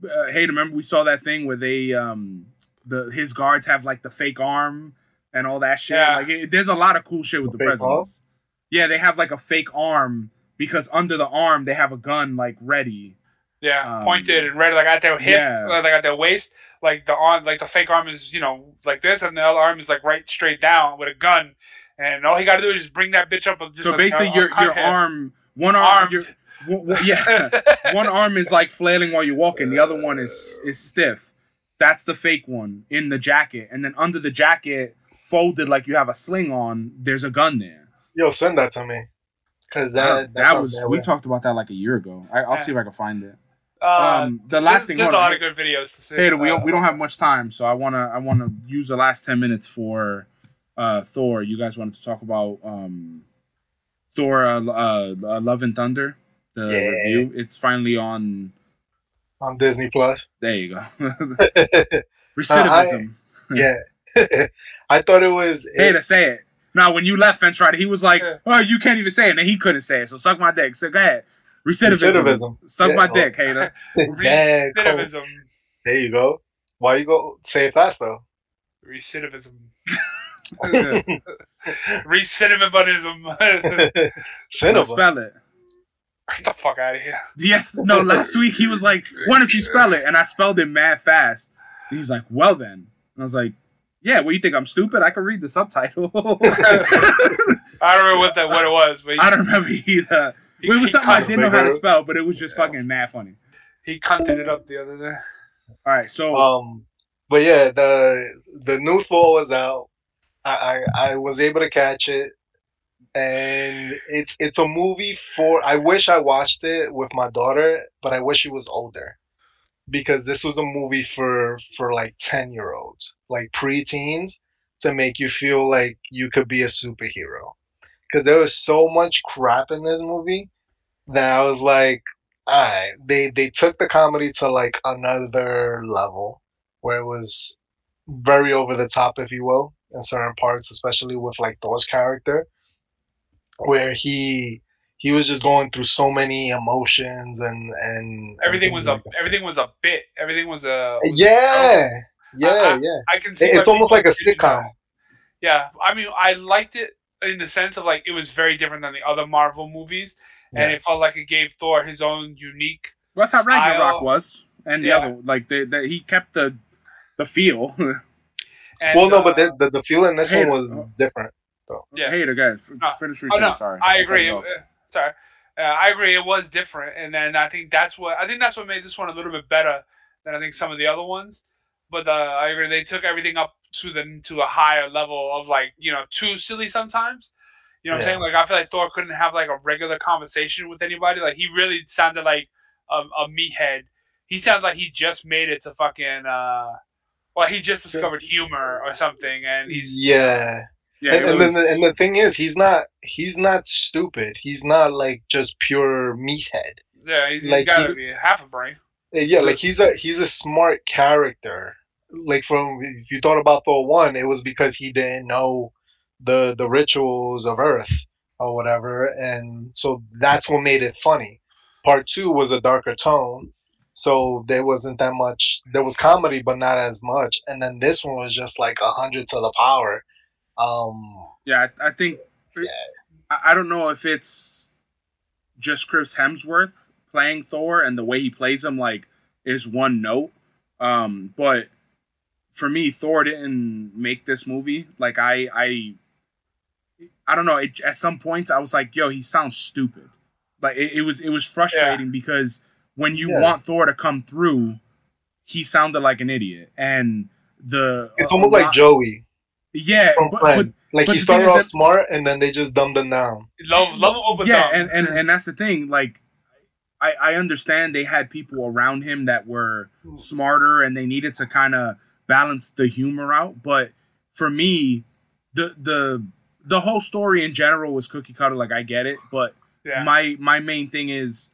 Uh, hey, remember we saw that thing where they um the his guards have like the fake arm and all that shit. Yeah. Like it, there's a lot of cool shit with The the, presidents. Yeah, they have like a fake arm because under the arm they have a gun like ready. Yeah, Um, pointed and ready, like at their hip, yeah. uh, like at their waist. Like the arm, like the fake arm is, you know, like this, and the other arm is like right straight down with a gun. And all he got to do is just bring that bitch up. Just So a- basically, a- a your your contact. arm, one arm, your, w- w- yeah, one arm is like flailing while you're walking. The other one is is stiff. That's the fake one in the jacket, and then under the jacket, folded like you have a sling on. There's a gun there. Yo, send that to me, cause That, that that, was we way. talked about that like a year ago. I, I'll see if I can find it. Uh, Um, the last there's, thing. There's hold a on. lot of good videos to see. Hey, we don't, Uh, we don't have much time, so I wanna I wanna use the last ten minutes for uh, Thor. You guys wanted to talk about um, Thor: uh, uh, uh, Love and Thunder, the Yeah. review. It's finally on. on Disney Plus. There you go. Recidivism. yeah, I thought it was. hey It, to say it. Now, when you left Fence Rider, he was like, Yeah. "Oh, you can't even say it," and he couldn't say it. So suck my dick. So go ahead. Recidivism. Recidivism. Suck Yeah, my dick, hater. Dang. Recidivism. There you go. Why you go say it fast though? Recidivism. Good. Recidivism. Now Cinema. spell it. Get the fuck out of here. Yes, no. Last week he was like, "Why don't you spell it?" And I spelled it mad fast. And he's like, "Well then," and I was like, "Yeah, well, you think I'm stupid? I can read the subtitle." I don't remember what that what it was, but I don't remember either. He, it was something I didn't know how to spell, but it was just fucking mad funny. He cunted it up the other day. All right, so Um, but yeah, the the new Thor was out. I, I I was able to catch it, and it's it's a movie for. I wish I watched it with my daughter, but I wish she was older, because this was a movie for for like ten year olds, like preteens, to make you feel like you could be a superhero. Because there was so much crap in this movie that I was like, all right, they they took the comedy to like another level where it was very over the top, if you will, in certain parts, especially with like Thor's character, where he he was just going through so many emotions and and Everything was things a that. everything was a bit. Everything was a was- yeah, yeah, I- yeah. I can see. It's almost like a that. sitcom. Yeah, I mean, I liked it in the sense of like it was very different than the other Marvel movies, and it felt like it gave Thor his own unique. that's how style- Ragnarok was, and the Yeah. other like the, the he kept the the feel. And, Well, no, uh, but the, the the feel in this one was different. So. Yeah. hater, guys, f- No. finish Oh, no, Sorry, I agree. you Uh, sorry, uh, I agree. It was different, and then I think that's what I think that's what made this one a little bit better than I think some of the other ones. But uh, I agree. They took everything up to the to a higher level of like you know too silly sometimes. You know what Yeah. I'm saying? Like I feel like Thor couldn't have like a regular conversation with anybody. Like he really sounded like a, a meathead. He sounds like he just made it to fucking. Uh, well, he just discovered humor or something, and he's yeah. Yeah, and, it and the, and the thing is, he's not he's not stupid. He's not like just pure meathead. yeah, he's, he's like, got to he- be half a brain. Yeah, like he's a he's a smart character. Like from if you thought about Thor one, it was because he didn't know the the rituals of Earth or whatever, and so that's what made it funny. Part two was a darker tone, so there wasn't that much. There was comedy, but not as much. And then this one was just like a hundred to the power. Um, Yeah, I, I think. I, I don't know if it's just Chris Hemsworth playing Thor and the way he plays him like is one note. Um, but for me, Thor didn't make this movie. Like I, I, I don't know. It, at some points, I was like, "Yo, he sounds stupid." Like it, it was, it was frustrating because when you Yeah. want Thor to come through, he sounded like an idiot, and the it's a- a almost like Joey yeah, from but, but like but he the started off that- smart, and then they just dumbed him down. Love, lovable but yeah, dumb. and, and and that's the thing. Like, I I understand they had people around him that were hmm. smarter and they needed to kind of balance the humor out. But for me, the the the whole story in general was cookie cutter. Like I get it, but yeah. my my main thing is,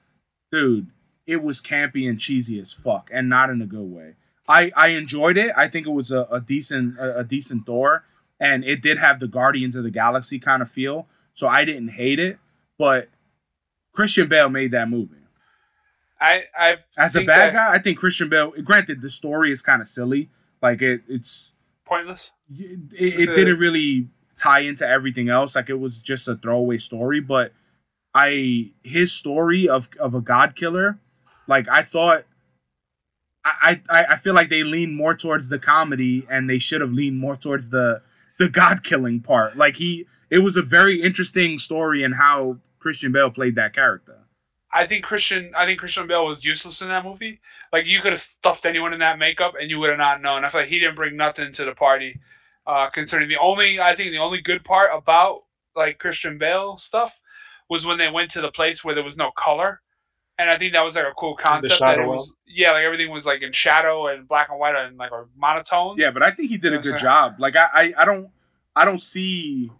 dude, it was campy and cheesy as fuck, and not in a good way. I I enjoyed it. I think it was a, a decent a, a decent Thor, and it did have the Guardians of the Galaxy kind of feel. So I didn't hate it, but Christian Bale made that movie. I, I As a bad that- guy, I think Christian Bale. Granted, the story is kind of silly. Like it, it's pointless. it, it didn't really tie into everything else. Like it was just a throwaway story. But I his story of of a god killer, like I thought. I, I I feel like they lean more towards the comedy and they should have leaned more towards the the god killing part. Like he it was a very interesting story in how Christian Bale played that character. I think Christian. I think Christian Bale was useless in that movie. Like you could have stuffed anyone in that makeup and you would have not known. I feel like he didn't bring nothing to the party. Uh, concerning the only, I think the only good part about like Christian Bale stuff was when they went to the place where there was no color, and I think that was like a cool concept. That it was, yeah, like everything was like in shadow and black and white and like a monotone. Yeah, but I think he did a good job. Like I, I, I don't I don't see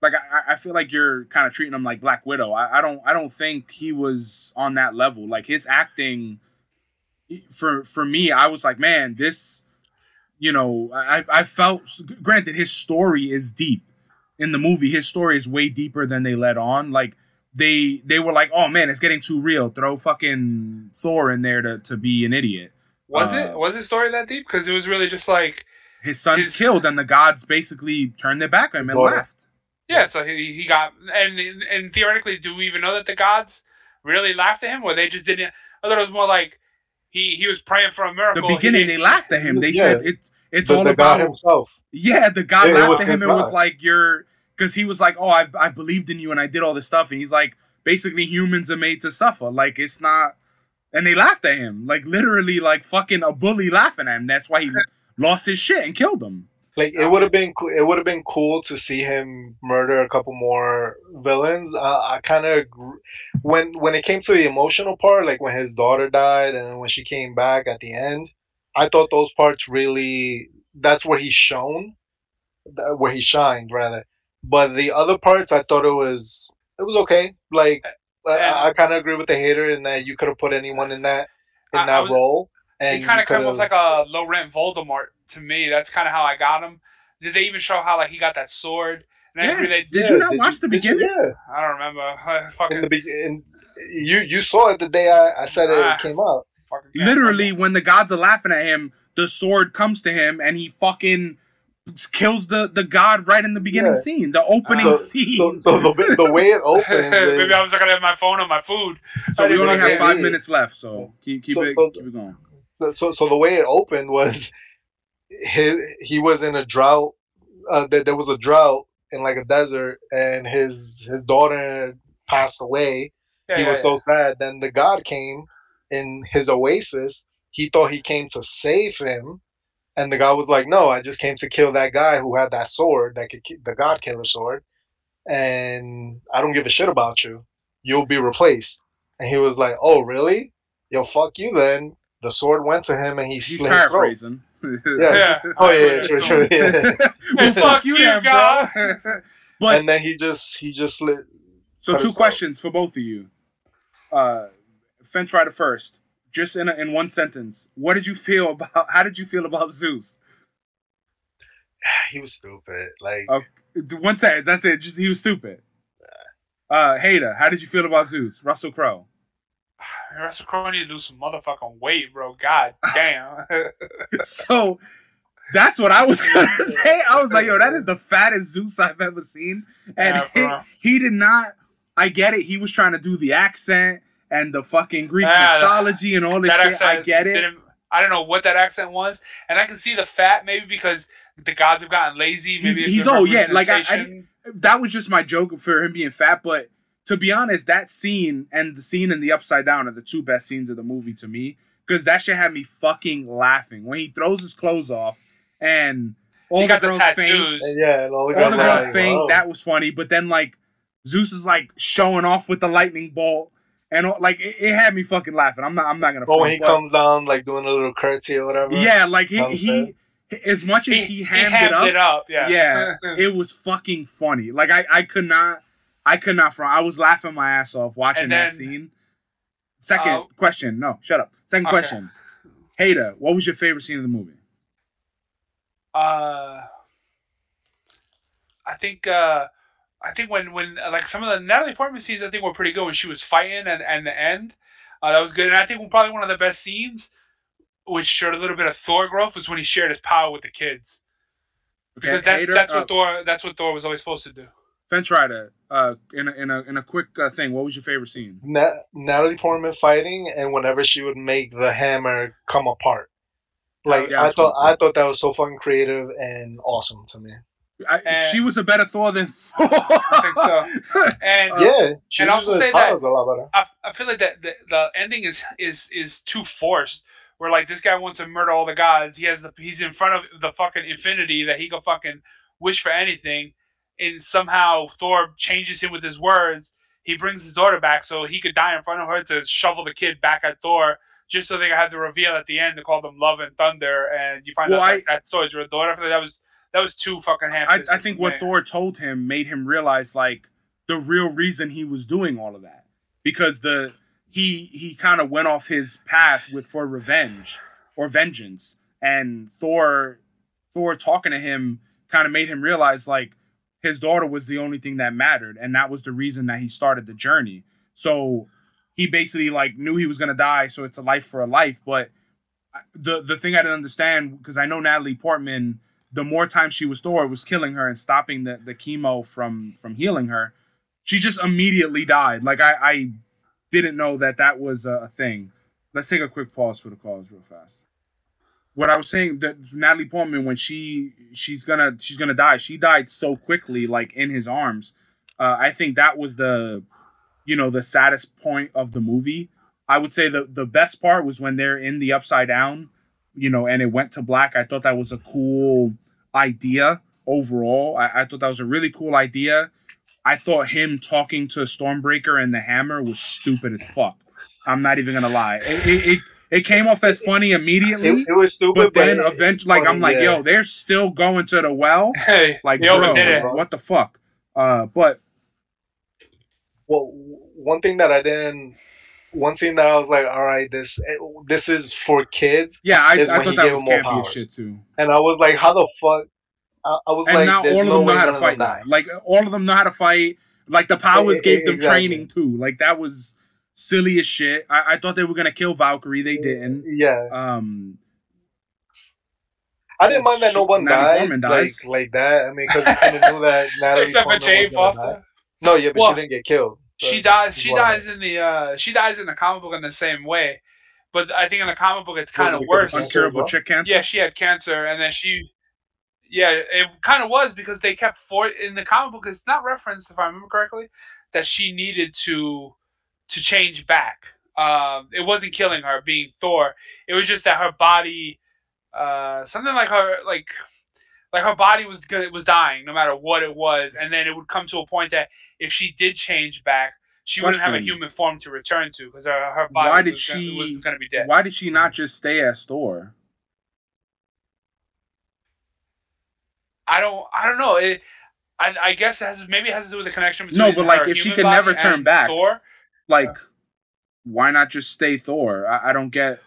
like I, I feel like you're kind of treating him like Black Widow. I, I don't I don't think he was on that level. Like his acting for for me, I was like, man, this you know, I I felt granted his story is deep. In the movie, his story is way deeper than they let on. Like they they were like, oh man, it's getting too real. Throw fucking Thor in there to, to be an idiot. Was Uh, it was his story that deep? Because it was really just like His son's His- killed, and the gods basically turned their back on him and Daughter. left. Yeah, so he, he got and and theoretically, do we even know that the gods really laughed at him, or they just didn't? I thought it was more like he he was praying for a miracle. The beginning, they laughed at him. They Yeah. said it's it's the, all the about God himself. yeah. The God Yeah, laughed at him his and was like, "You're," because he was like, "Oh, I I believed in you and I did all this stuff," and he's like, basically, humans are made to suffer. Like it's not, and they laughed at him, like literally, like fucking a bully laughing at him. That's why he lost his shit and killed him. Like it would have been, it would have been cool to see him murder a couple more villains. Uh, I kind of when when it came to the emotional part, like when his daughter died and when she came back at the end, I thought those parts really. That's where he shone, where he shined rather. But the other parts, I thought it was it was okay. Like I, I kind of agree with the hater in that you could have put anyone in that in I- I that was- role. He kind of came could've- off like a low rent Voldemort to me. That's kind of how I got him. Did they even show how like he got that sword? And Yes. they, Did you not did watch the you- beginning? Yeah. I don't remember. I in fucking, the beginning. You you saw it the day I, I said Ah. it came out. Literally, when the gods are laughing at him, the sword comes to him and he fucking kills the the god right in the beginning Yeah. scene, the opening So- scene. So, so the, the way it opens, Maybe I was looking at my phone on my food. So we only have five minutes left, so keep keep it so- keep it going. So so the way it opened was he he was in a drought. Uh, there, there was a drought in like a desert, and his his daughter passed away. Yeah, he yeah, was yeah. so sad. Then the god came in his oasis. He thought he came to save him, and the god was like, "No, I just came to kill that guy who had that sword, that could, the god killer sword, and I don't give a shit about you. You'll be replaced." And he was like, "Oh, really? Yo, fuck you then." The sword went to him, and he He's slit his throat. Yeah. Yeah. Oh yeah, yeah, true, true. Yeah. well, fuck you, you, God. bro. but and then he just he just lit. so two us off. questions for both of you. Uh, Fence Rider first, just in a, in one sentence. What did you feel about? How did you feel about Zeus? He was stupid. Like Oh. One sentence. That's it. Just he was stupid. Uh, Hater, how did you feel about Zeus? Russell Crowe. Russell Crowe need to lose some motherfucking weight, bro. God damn. so that's what I was gonna say. I was like, yo, that is the fattest Zeus I've ever seen. And Yeah, he, he did not I get it, he was trying to do the accent and the fucking Greek Yeah, mythology and all this that shit. accent I get it. I don't know what that accent was, and I can see the fat maybe because the gods have gotten lazy. Maybe He's- he's- oh, yeah, like, I- I- That was just my joke for him being fat, but to be honest, that scene and the scene in the upside down are the two best scenes of the movie to me. Because that shit had me fucking laughing. When he throws his clothes off and all he the got the girls faint. yeah, and all the all the girls girls faint. "Whoa." That was funny. But then like Zeus is like showing off with the lightning bolt, and like it, it had me fucking laughing. I'm not. I'm not gonna. But when he but- comes down, like doing a little curtsy or whatever. yeah, like he That he, as much as He, he, he hammed, hammed it up, Yeah. yeah, it was fucking funny. Like I I could not. I could not front. I was laughing my ass off watching And that scene. Second Uh, question. No, shut up. Second Okay. question. Hater, what was your favorite scene of the movie? uh, I think uh, I think when when uh, like some of the Natalie Portman scenes I think were pretty good when she was fighting and and the end uh, that was good and I think probably one of the best scenes which showed a little bit of Thor growth was when he shared his power with the kids Okay, because that, that's uh, what Thor that's what Thor was always supposed to do. Fence Rider. Uh, in a in a in a quick uh, thing, what was your favorite scene? Na- Natalie Portman fighting, and whenever she would make the hammer come apart. Like Yeah, I thought, cool. I thought that was so fucking creative and awesome to me. I, And- she was a better Thor than Thor. I think so. And yeah, she and also say that- a lot better. I, I feel like that the, the ending is is is too forced. Where like this guy wants to murder all the gods. He has the, he's in front of the fucking infinity that he can fucking wish for anything, and somehow Thor changes him with his words. He brings his daughter back so he could die in front of her to shovel the kid back at Thor, just so they had the reveal at the end to call them Love and Thunder, and you find Well, out I- that that's Thor's real daughter. I feel like that was that was too fucking ham. I, I think what Thor told him made him realize like the real reason he was doing all of that because the he he kind of went off his path with for revenge or vengeance and Thor Thor talking to him kind of made him realize like his daughter was the only thing that mattered and that was the reason that he started the journey so he basically like knew he was gonna die so it's a life for a life but the the thing I didn't understand because I know Natalie Portman the more time she was Thor, was killing her and stopping the, the chemo from from healing her. She just immediately died. Like I, I didn't know that that was a thing. Let's take a quick pause for the calls real fast. What I was saying that Natalie Portman when she she's gonna she's gonna die. She died so quickly, like in his arms. Uh, I think that was the you know the saddest point of the movie. I would say the the best part was when they're in the upside down you know, and it went to black. I thought that was a cool idea overall. I, I thought that was a really cool idea. I thought him talking to Stormbreaker and the Hammer was stupid as fuck. I'm not even gonna lie. It it, it, it came off as funny immediately, It, it was stupid, but then it- eventually, like I'm like, yeah. yo, they're still going to the well. hey, Like, bro, overdid what the fuck? Uh, but well, one thing that I didn't, one thing that I was like, all right, this this is for kids, yeah, I, I thought that was campy as shit too. and I was like, how the fuck? I, I was And like, now there's all of no them know way how to fight Like all of them know how to fight. Like the powers E- e- gave them exactly. training too. Like that was silly as shit. I, I thought they were gonna kill Valkyrie. They didn't. Yeah, Um, I didn't mind that no one Natalie died Portman like dies. like that. I mean, because you kind of knew that Natalie Except for Jane was die. Foster. No, yeah, but Well, she didn't get killed. She dies. She one dies in the. Uh, she dies in the comic book in the same way, but I think in the comic book it's kind of worse. Cancer uncurable chick cancer. Yeah, she had cancer, and then she. Yeah, it kind of was because they kept for in the comic book. It's not referenced, if I remember correctly, that she needed to to change back. Um, it wasn't killing her being Thor. It was just that her body, uh, something like her like like her body was gonna was dying no matter what it was, and then it would come to a point that if she did change back, she wouldn't have a human form to return to because her, her body Why did was, gonna, she- was gonna be dead. Why did she not just stay as Thor? I don't I don't know. It I, I guess it has maybe it has to do with the connection between No, but, like, if she could never turn back. Thor. Like, why not just stay Thor? I, I don't get.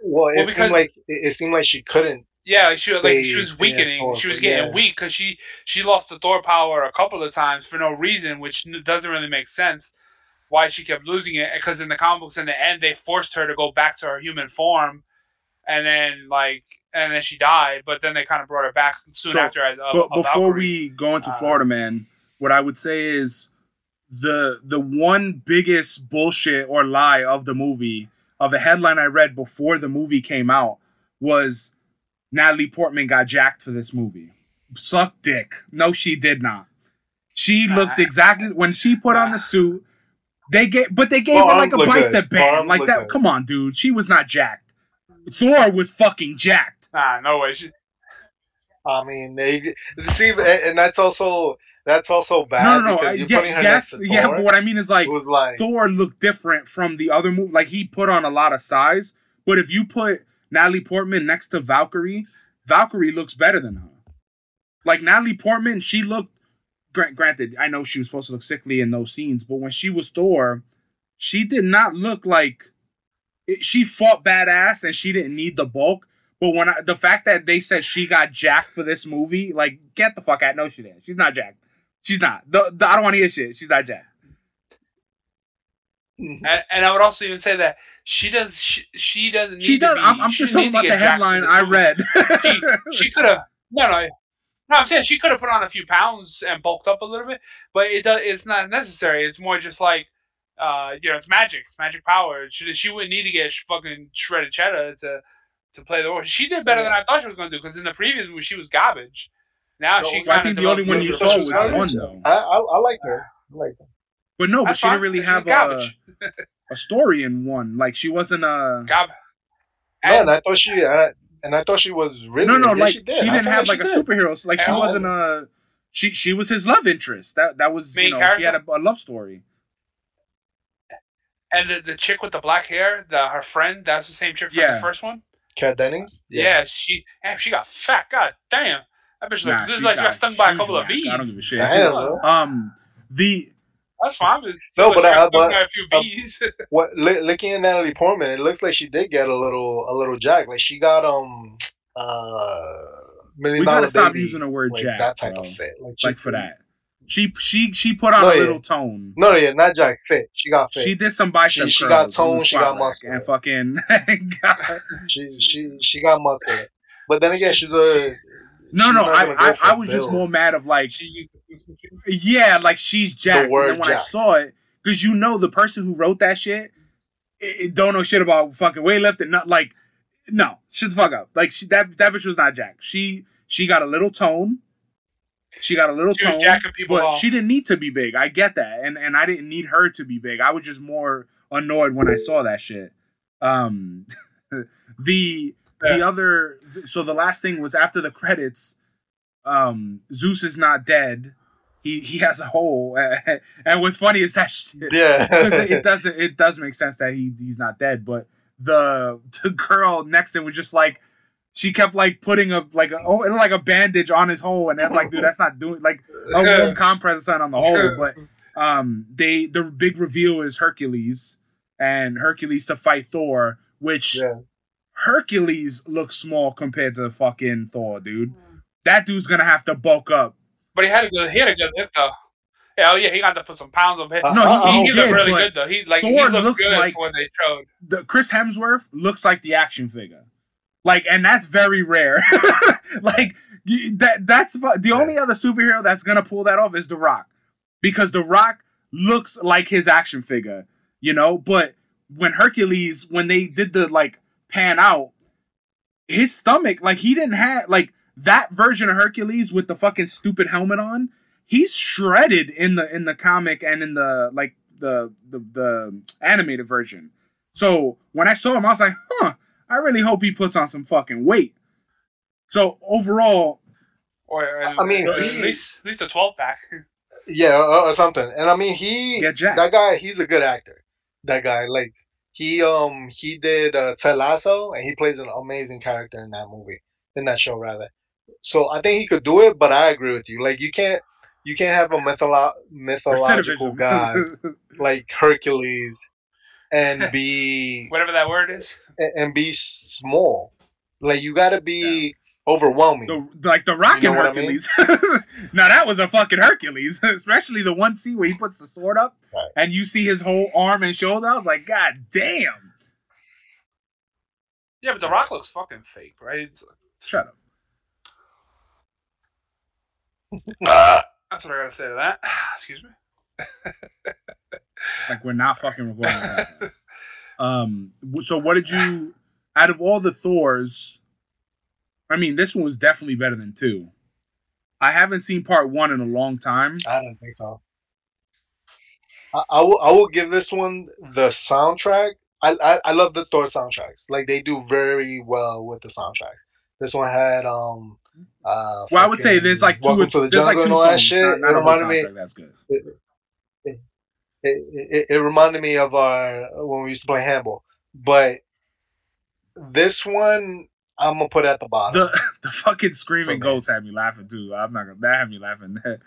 Well, it Well, seemed like it, it seemed like she couldn't. Yeah, she was like she was weakening. Thor, she was getting yeah. weak because she she lost the Thor power a couple of times for no reason, which doesn't really make sense. Why she kept losing it? Because in the comic books, in the end, they forced her to go back to her human form, and then like and then she died. But then they kind of brought her back soon So, after as a, But a before Valkyrie. we go into Uh, Florida Man, what I would say is the the one biggest bullshit or lie of the movie of a headline I read before the movie came out was Natalie Portman got jacked for this movie. Suck dick. No, she did not. She looked exactly when she put on the suit. They get, but they gave Her her like a bicep band, like that. good. Come on, dude. She was not jacked. Thor was fucking jacked. nah, no way. She, I mean, they see, and that's also that's also bad No, no, no. because uh, you're yeah, putting her yes, to yeah. Thor. But what I mean is like like Thor looked different from the other movie. Like he put on a lot of size, but if you put Natalie Portman next to Valkyrie, Valkyrie looks better than her. Like Natalie Portman, she looked. Gra- granted, I know she was supposed to look sickly in those scenes, but when she was Thor, she did not look like. She fought badass and she didn't need the bulk. But when I, the fact that they said she got jacked for this movie, like get the fuck out. No, she didn't. She's not jacked. She's not. The, the, I don't want to hear shit. She's not jacked. and, and I would also even say that she does. She, she doesn't. Need She to does. be- I'm, I'm she just talking about the get jacked for headline this I read. she could have no no no i'm saying she could have put on a few pounds and bulked up a little bit but it does it's not necessary it's more just like uh you know it's magic it's magic power she, she wouldn't need to get fucking shredded cheddar to to play the role she did better than i thought she was going to do because in the previous movie she was garbage now No, she Well, I think the only one you saw was one though. I, I, I like her. I like her. But no, but That's she didn't really have a, a story in one. Like she wasn't a. Gab- No, and, and I thought she, I, and I thought she was really. No, no, yeah, like she, she, did. I didn't have like she a did. superhero. Like she wasn't a. She she was his love interest. That that was you Main know she had a, a love story. and the, the chick with the black hair the her friend that's the same chick from Yeah. the first one Kat Dennings. yeah, she damn, she got fat god damn that bitch Nah, look, this is like she got stung by a huge couple of whack. bees I don't give a shit. Damn, bro. Um, the That's fine. But No, but she I- got but- a few uh, bees. What li- looking at Natalie Portman, it looks like she did get a little, a little jack. Like she got um, uh, million we gotta stop baby, using the word like jack, that type bro. of fit. Like, she- Like for that, she she she put on No, a yeah. little tone. No, yeah, not jack. Fit. She got fit. She did some bicep She- she got tone, she got muscle. and fucking. got- she she she got muscle. But then again, she's a no, no, I I, I was just more mad of like she used this machine. Yeah, like she's Jack. And word then when I saw it, because you know the person who wrote that shit it, it don't know shit about fucking weightlifting. Not like, no, shut the fuck up. Like she, that that bitch was not Jack. She she got a little tone. She got a little She was tone, jacking people but off. she didn't need to be big. I get that, and and I didn't need her to be big. I was just more annoyed when I saw that shit. Um, the the other so the last thing was after the credits um zeus is not dead. He he has a hole. And what's funny is that shit, yeah. it, doesn't it does make sense that he he's not dead but the the girl next to him was just like she kept like putting a like a oh like a bandage on his hole. And then like dude that's not doing like a warm compress something on the hole but um they the big reveal is hercules and hercules to fight thor which yeah. Hercules looks small compared to fucking Thor, dude. That dude's gonna have to bulk up. But he had a good, he had a good hit though. Yeah, oh yeah, he got to put some pounds on hit. Uh, No, he- uh, he he, did, looked really good though. He like he Thor looked looks good like- when they showed. The Chris Hemsworth looks like the action figure, like, and that's very rare. like that. That's the only other superhero that's gonna pull that off is The Rock, because The Rock looks like his action figure, you know. But when Hercules, when they did the like pan out, his stomach, like he didn't have like that version of Hercules with the fucking stupid helmet on. He's shredded in the in the comic and in the like the the, the animated version. So when I saw him, I was like, huh, I really hope he puts on some fucking weight. So overall, Or, or I mean, at least at least a twelve pack. Yeah, or, or something. And I mean, he Get that guy, he's a good actor. That guy, like he um he did uh, Ted Lasso, and he plays an amazing character in that movie, in that show rather. so I think he could do it, but I agree with you. Like you can't you can't have a mytholo- mythological god like Hercules and be Whatever that word is. and be small. Like you got to be overwhelming. The, like the Rock You and know what I mean? Hercules. now that was a fucking Hercules, especially the one scene where he puts the sword up Right. and you see his whole arm and shoulder. I was like, God damn! Yeah, but The Rock looks fucking fake, right? Shut up. That's what I gotta say to that. Excuse me. Like we're not fucking recording. that. Um. So what did you? Out of all the Thors, I mean, this one was definitely better than two. I haven't seen part one in a long time. I don't think so. I, I will I will give this one the soundtrack. I, I I love the Thor soundtracks. Like they do very well with the soundtracks. This one had um uh Well, I would say there's like two. Welcome to the There's like two and all that songs. shit. Not, not it reminded me. That's good. it, it, it reminded me of our when we used to play handball. But this one I'm gonna put at the bottom. The the fucking screaming For goats had me laughing too. I'm not gonna. That had me laughing.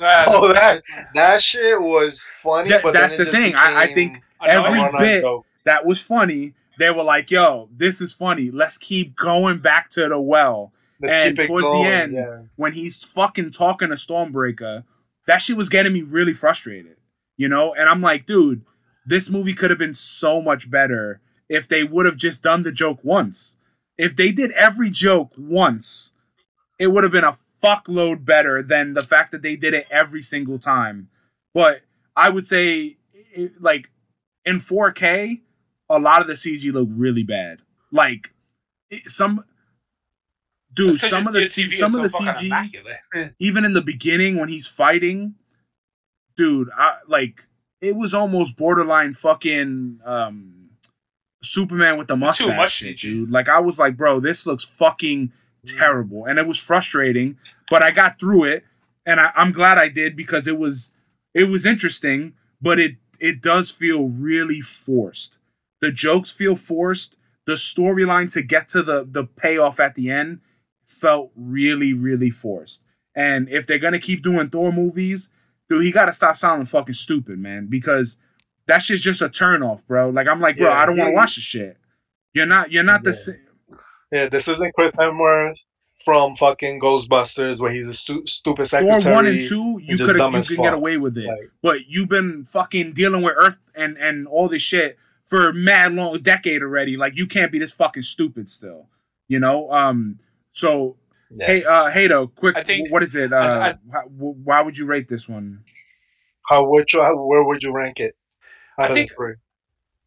Oh, that that shit was funny. That- but that's the thing. I- I think every bit joke. that was funny. They were like, "Yo, this is funny. Let's keep going back to the well." Let's and keep it towards the end, yeah. when he's fucking talking to Stormbreaker, that shit was getting me really frustrated. You know, and I'm like, dude, this movie could have been so much better if they would have just done the joke once. If they did every joke once, it would have been a fuckload better than the fact that they did it every single time. But I would say, it, like, in 4K, a lot of the CG looked really bad. Like, it- some. Dude, some of the C- some of the CG, even in the beginning when he's fighting, dude, I like it was almost borderline fucking um Superman with the mustache much shit, dude. Like I was like, bro, this looks fucking mm. terrible. And it was frustrating, but I got through it and I, I'm glad I did because it was it was interesting, but it it does feel really forced. The jokes feel forced. The storyline to get to the the payoff at the end felt really, really forced. And if they're gonna keep doing Thor movies, dude, he gotta stop sounding fucking stupid, man. Because that shit's just a turnoff, bro. Like I'm like, bro, Yeah, I don't want to watch this shit. You're not, you're not the same. Yeah, this isn't Chris Hemsworth from fucking Ghostbusters where he's a stu- stupid Thor secretary. one and two, you could you can get away with it. Like, but you've been fucking dealing with Earth and and all this shit for a mad long decade already. Like you can't be this fucking stupid still. You know. Um. So yeah. hey, uh, Hater, quick. I think- what is it? Uh, I- I- wh- wh- why would you rate this one? How would you, how, where would you rank it? I Out of the think- three?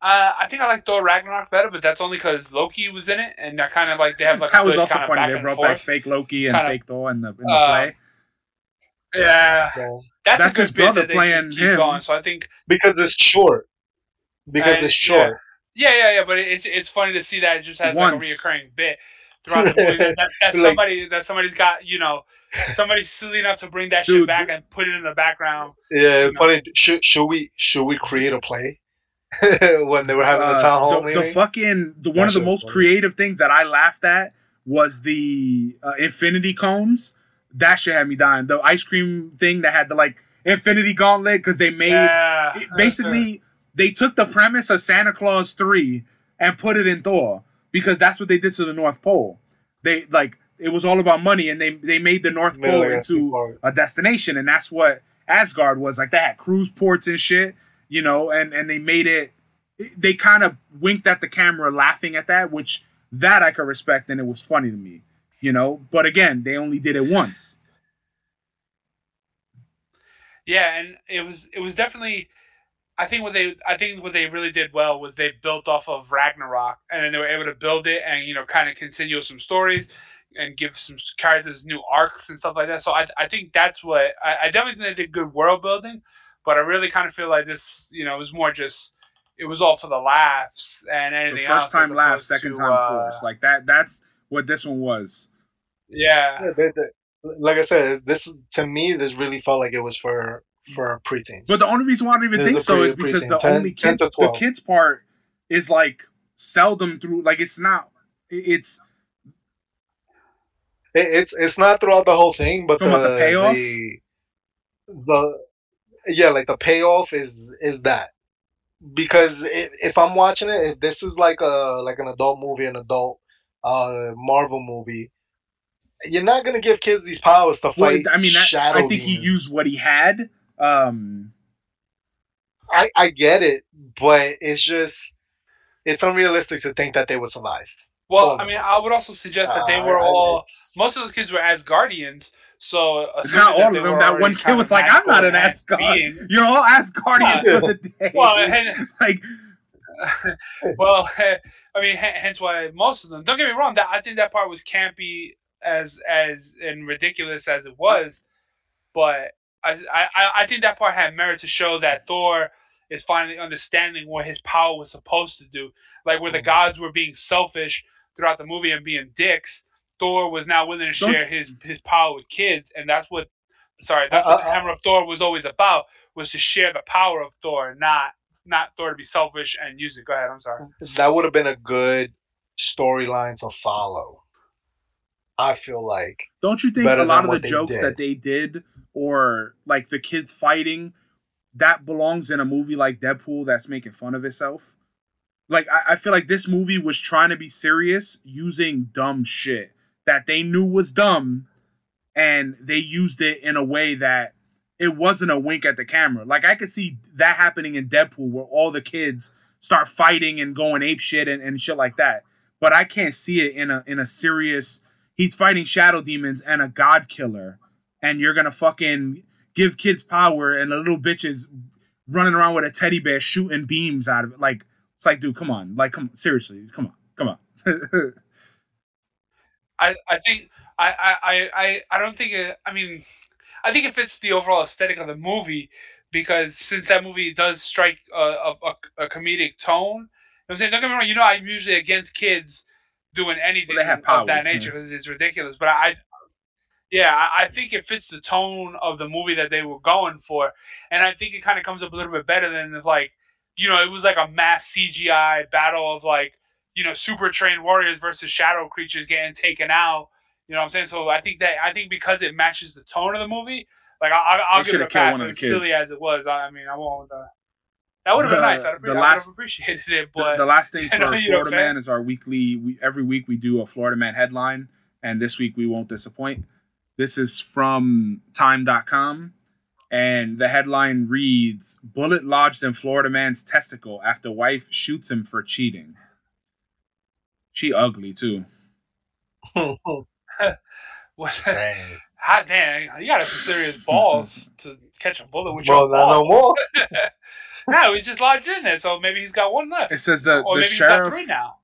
Uh, I think I like Thor Ragnarok better, but that's only because Loki was in it, and they're kind of like they have like that a was good also kind funny. They brought back fake Loki and Kinda- fake Thor in the in the Uh, play. Yeah, Yeah. that's, That's a his good bit brother that they playing keep him. going. So I think Because it's short. Because And- it's short. Yeah, yeah, yeah, but it's it's funny to see that it just has Once. like a reoccurring bit throughout the movie. That, that, that Like- somebody that somebody's got, you know, somebody's silly enough to bring that shit back th- and put it in the background. Yeah, You know. funny. Should should we should we create a play when they were having the Uh, town hall the, meeting? the fucking the one of the most funny. creative things that I laughed at was the uh, infinity cones. That shit had me dying. The ice cream thing that had the like infinity gauntlet because they made Yeah, it- basically they took the premise of Santa Claus 3 and put it in Thor because that's what they did to the North Pole. They like it was all about money and they they made the North Pole like into a destination and that's what Asgard was like they had cruise ports and shit, you know, and and they made it they kind of winked at the camera laughing at that which that I could respect and it was funny to me, you know, but again, they only did it once. Yeah, and it was it was definitely. I think what they I think what they really did well was they built off of Ragnarok, and then they were able to build it and you know kind of continue some stories and give some characters new arcs and stuff like that. So I I think that's what I, I definitely think they did good world building, but I really kind of feel like this you know was more just it was all for the laughs and anything The else. first time as laugh, second to, time uh, force. Like that that's what this one was. Yeah, Yeah, they- they- like I said, this to me this really felt like it was for for preteens. But the only reason why I don't even There's think a so is because the 10 only 10 kid, the kids part is like seldom through. Like it's not. It's It, it's it's not throughout the whole thing, but the, the payoff? the the yeah, like the payoff is is that because if, if I'm watching it, if this is like a like an adult movie, an adult uh Marvel movie, you're not gonna give kids these powers to Well, fight. I mean, that, I think he used what he had. Um, I I get it, but it's just it's unrealistic to think that they would survive. Well, Oh, I mean, I would also suggest that they Uh, were all. it's- Most of those kids were Asgardians, so not all of them. That one kid was like, "I'm not an magical Asgard. beings. You're all Asgardians Yeah. for the day." Well, and, like, well, I mean, hence why most of them. Don't get me wrong. That I think that part was campy as as and ridiculous as it was, but I I I think that part had merit to show that Thor is finally understanding what his power was supposed to do. Like where the gods were being selfish throughout the movie and being dicks, Thor was now willing to Don't share his his power with kids, and that's what. Sorry, that's what the Uh, uh, Hammer of Thor was always about. Was to share the power of Thor, not not Thor to be selfish and use it. Go ahead. I'm sorry. that would have been a good storyline to follow. I feel like don't you think a lot of the jokes did. that they did, or like the kids fighting, that belongs in a movie like Deadpool that's making fun of itself? Like, I, I feel like this movie was trying to be serious using dumb shit that they knew was dumb, and they used it in a way that it wasn't a wink at the camera. Like, I could see that happening in Deadpool where all the kids start fighting and going ape shit and, and shit like that. But I can't see it in a in a serious he's fighting shadow demons and a god killer, and you're gonna fucking give kids power and the little bitches running around with a teddy bear shooting beams out of it. Like it's like, dude, come on, like come seriously, come on, come on. I, I think I, I, I, I- don't think it I mean I think it fits the overall aesthetic of the movie because since that movie does strike a, a, a, comedic tone, you know I'm saying? Don't get me wrong, you know I'm usually against kids doing anything Well, have of that nature because it's ridiculous. But I yeah, I, I think it fits the tone of the movie that they were going for. And I think it kind of comes up a little bit better than if like you know, it was like a mass CGI battle of like, you know, super trained warriors versus shadow creatures getting taken out. You know what I'm saying? So I think that I think because it matches the tone of the movie, like I, I, I'll give it a pass. one As the kids. silly as it was, I, I mean, I won't. Uh, that would have been nice. I'd, the appre- I would last- have appreciated it, the, but the last thing for know, you know what Florida Man is our weekly. We, every week we do a Florida Man headline, and this week we won't disappoint. This is from Time.com, and the headline reads: "Bullet lodged in Florida man's testicle after wife shoots him for cheating." She ugly too. what? Dang. Hot damn, you got some serious balls to catch a bullet with Bro, your not ball. no more. no, he's just lodged in there, so maybe he's got one left, It says the or the maybe he's got sheriff three now.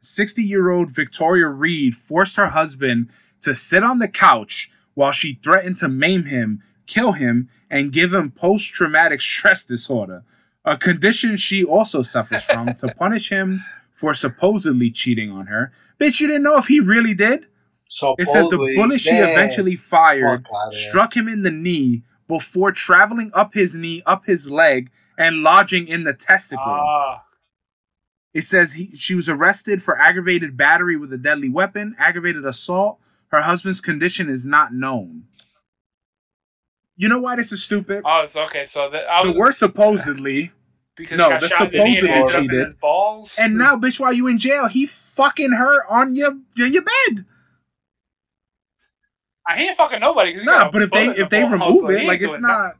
60 year old Victoria Reed forced her husband to sit on the couch while she threatened to maim him, kill him, and give him post traumatic stress disorder, a condition she also suffers from, to punish him for supposedly cheating on her. Bitch, you didn't know if he really did? So It says the bullet she eventually fired struck him in the knee before traveling up his knee, up his leg, and lodging in the testicle. Ah, It says he, she was arrested for aggravated battery with a deadly weapon, aggravated assault. Her husband's condition is not known. You know why this is stupid? oh, it's okay. So the, I The word supposedly, because no, he got the shot in the knee and supposedly ended up in cheated. balls. and now, bitch, while you in jail, he fucking her on your on your bed. I ain't fucking nobody. he Nah, but if they if the they remove it, like it's doing not.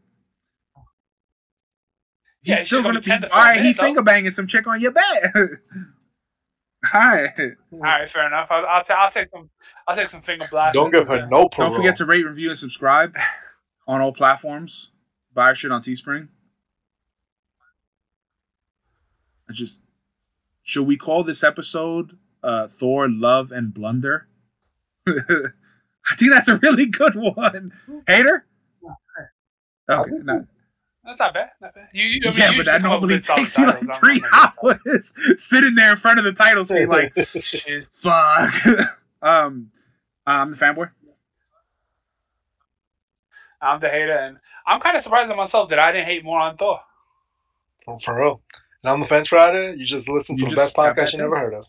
Yeah, He's it's still gonna gonna be be 10 to all right. He though. finger banging some chick on your bed. all right. All right, fair enough. I'll, I'll, ta- I'll take some. I'll take some finger blasts. Don't give her uh, no parole. Don't forget to rate, review, and subscribe on all platforms. Buy our shit on Teespring. I just should we call this episode uh, Thor Love and Blunder? I think that's a really good one. Hater? Okay, not, That's not bad. Not bad. You, you, I mean, yeah, you but that usually come up normally takes you titles. like three not gonna do hours sitting there in front of the title screen, like, that. fuck. um, I'm the fanboy. I'm the hater, and I'm kind of surprised at myself that I didn't hate more on Thor. Oh, for real. And on the fence rider. you just listen to You the just best podcast bad you never heard of.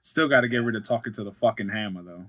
Still got to get rid of talking to the fucking hammer though.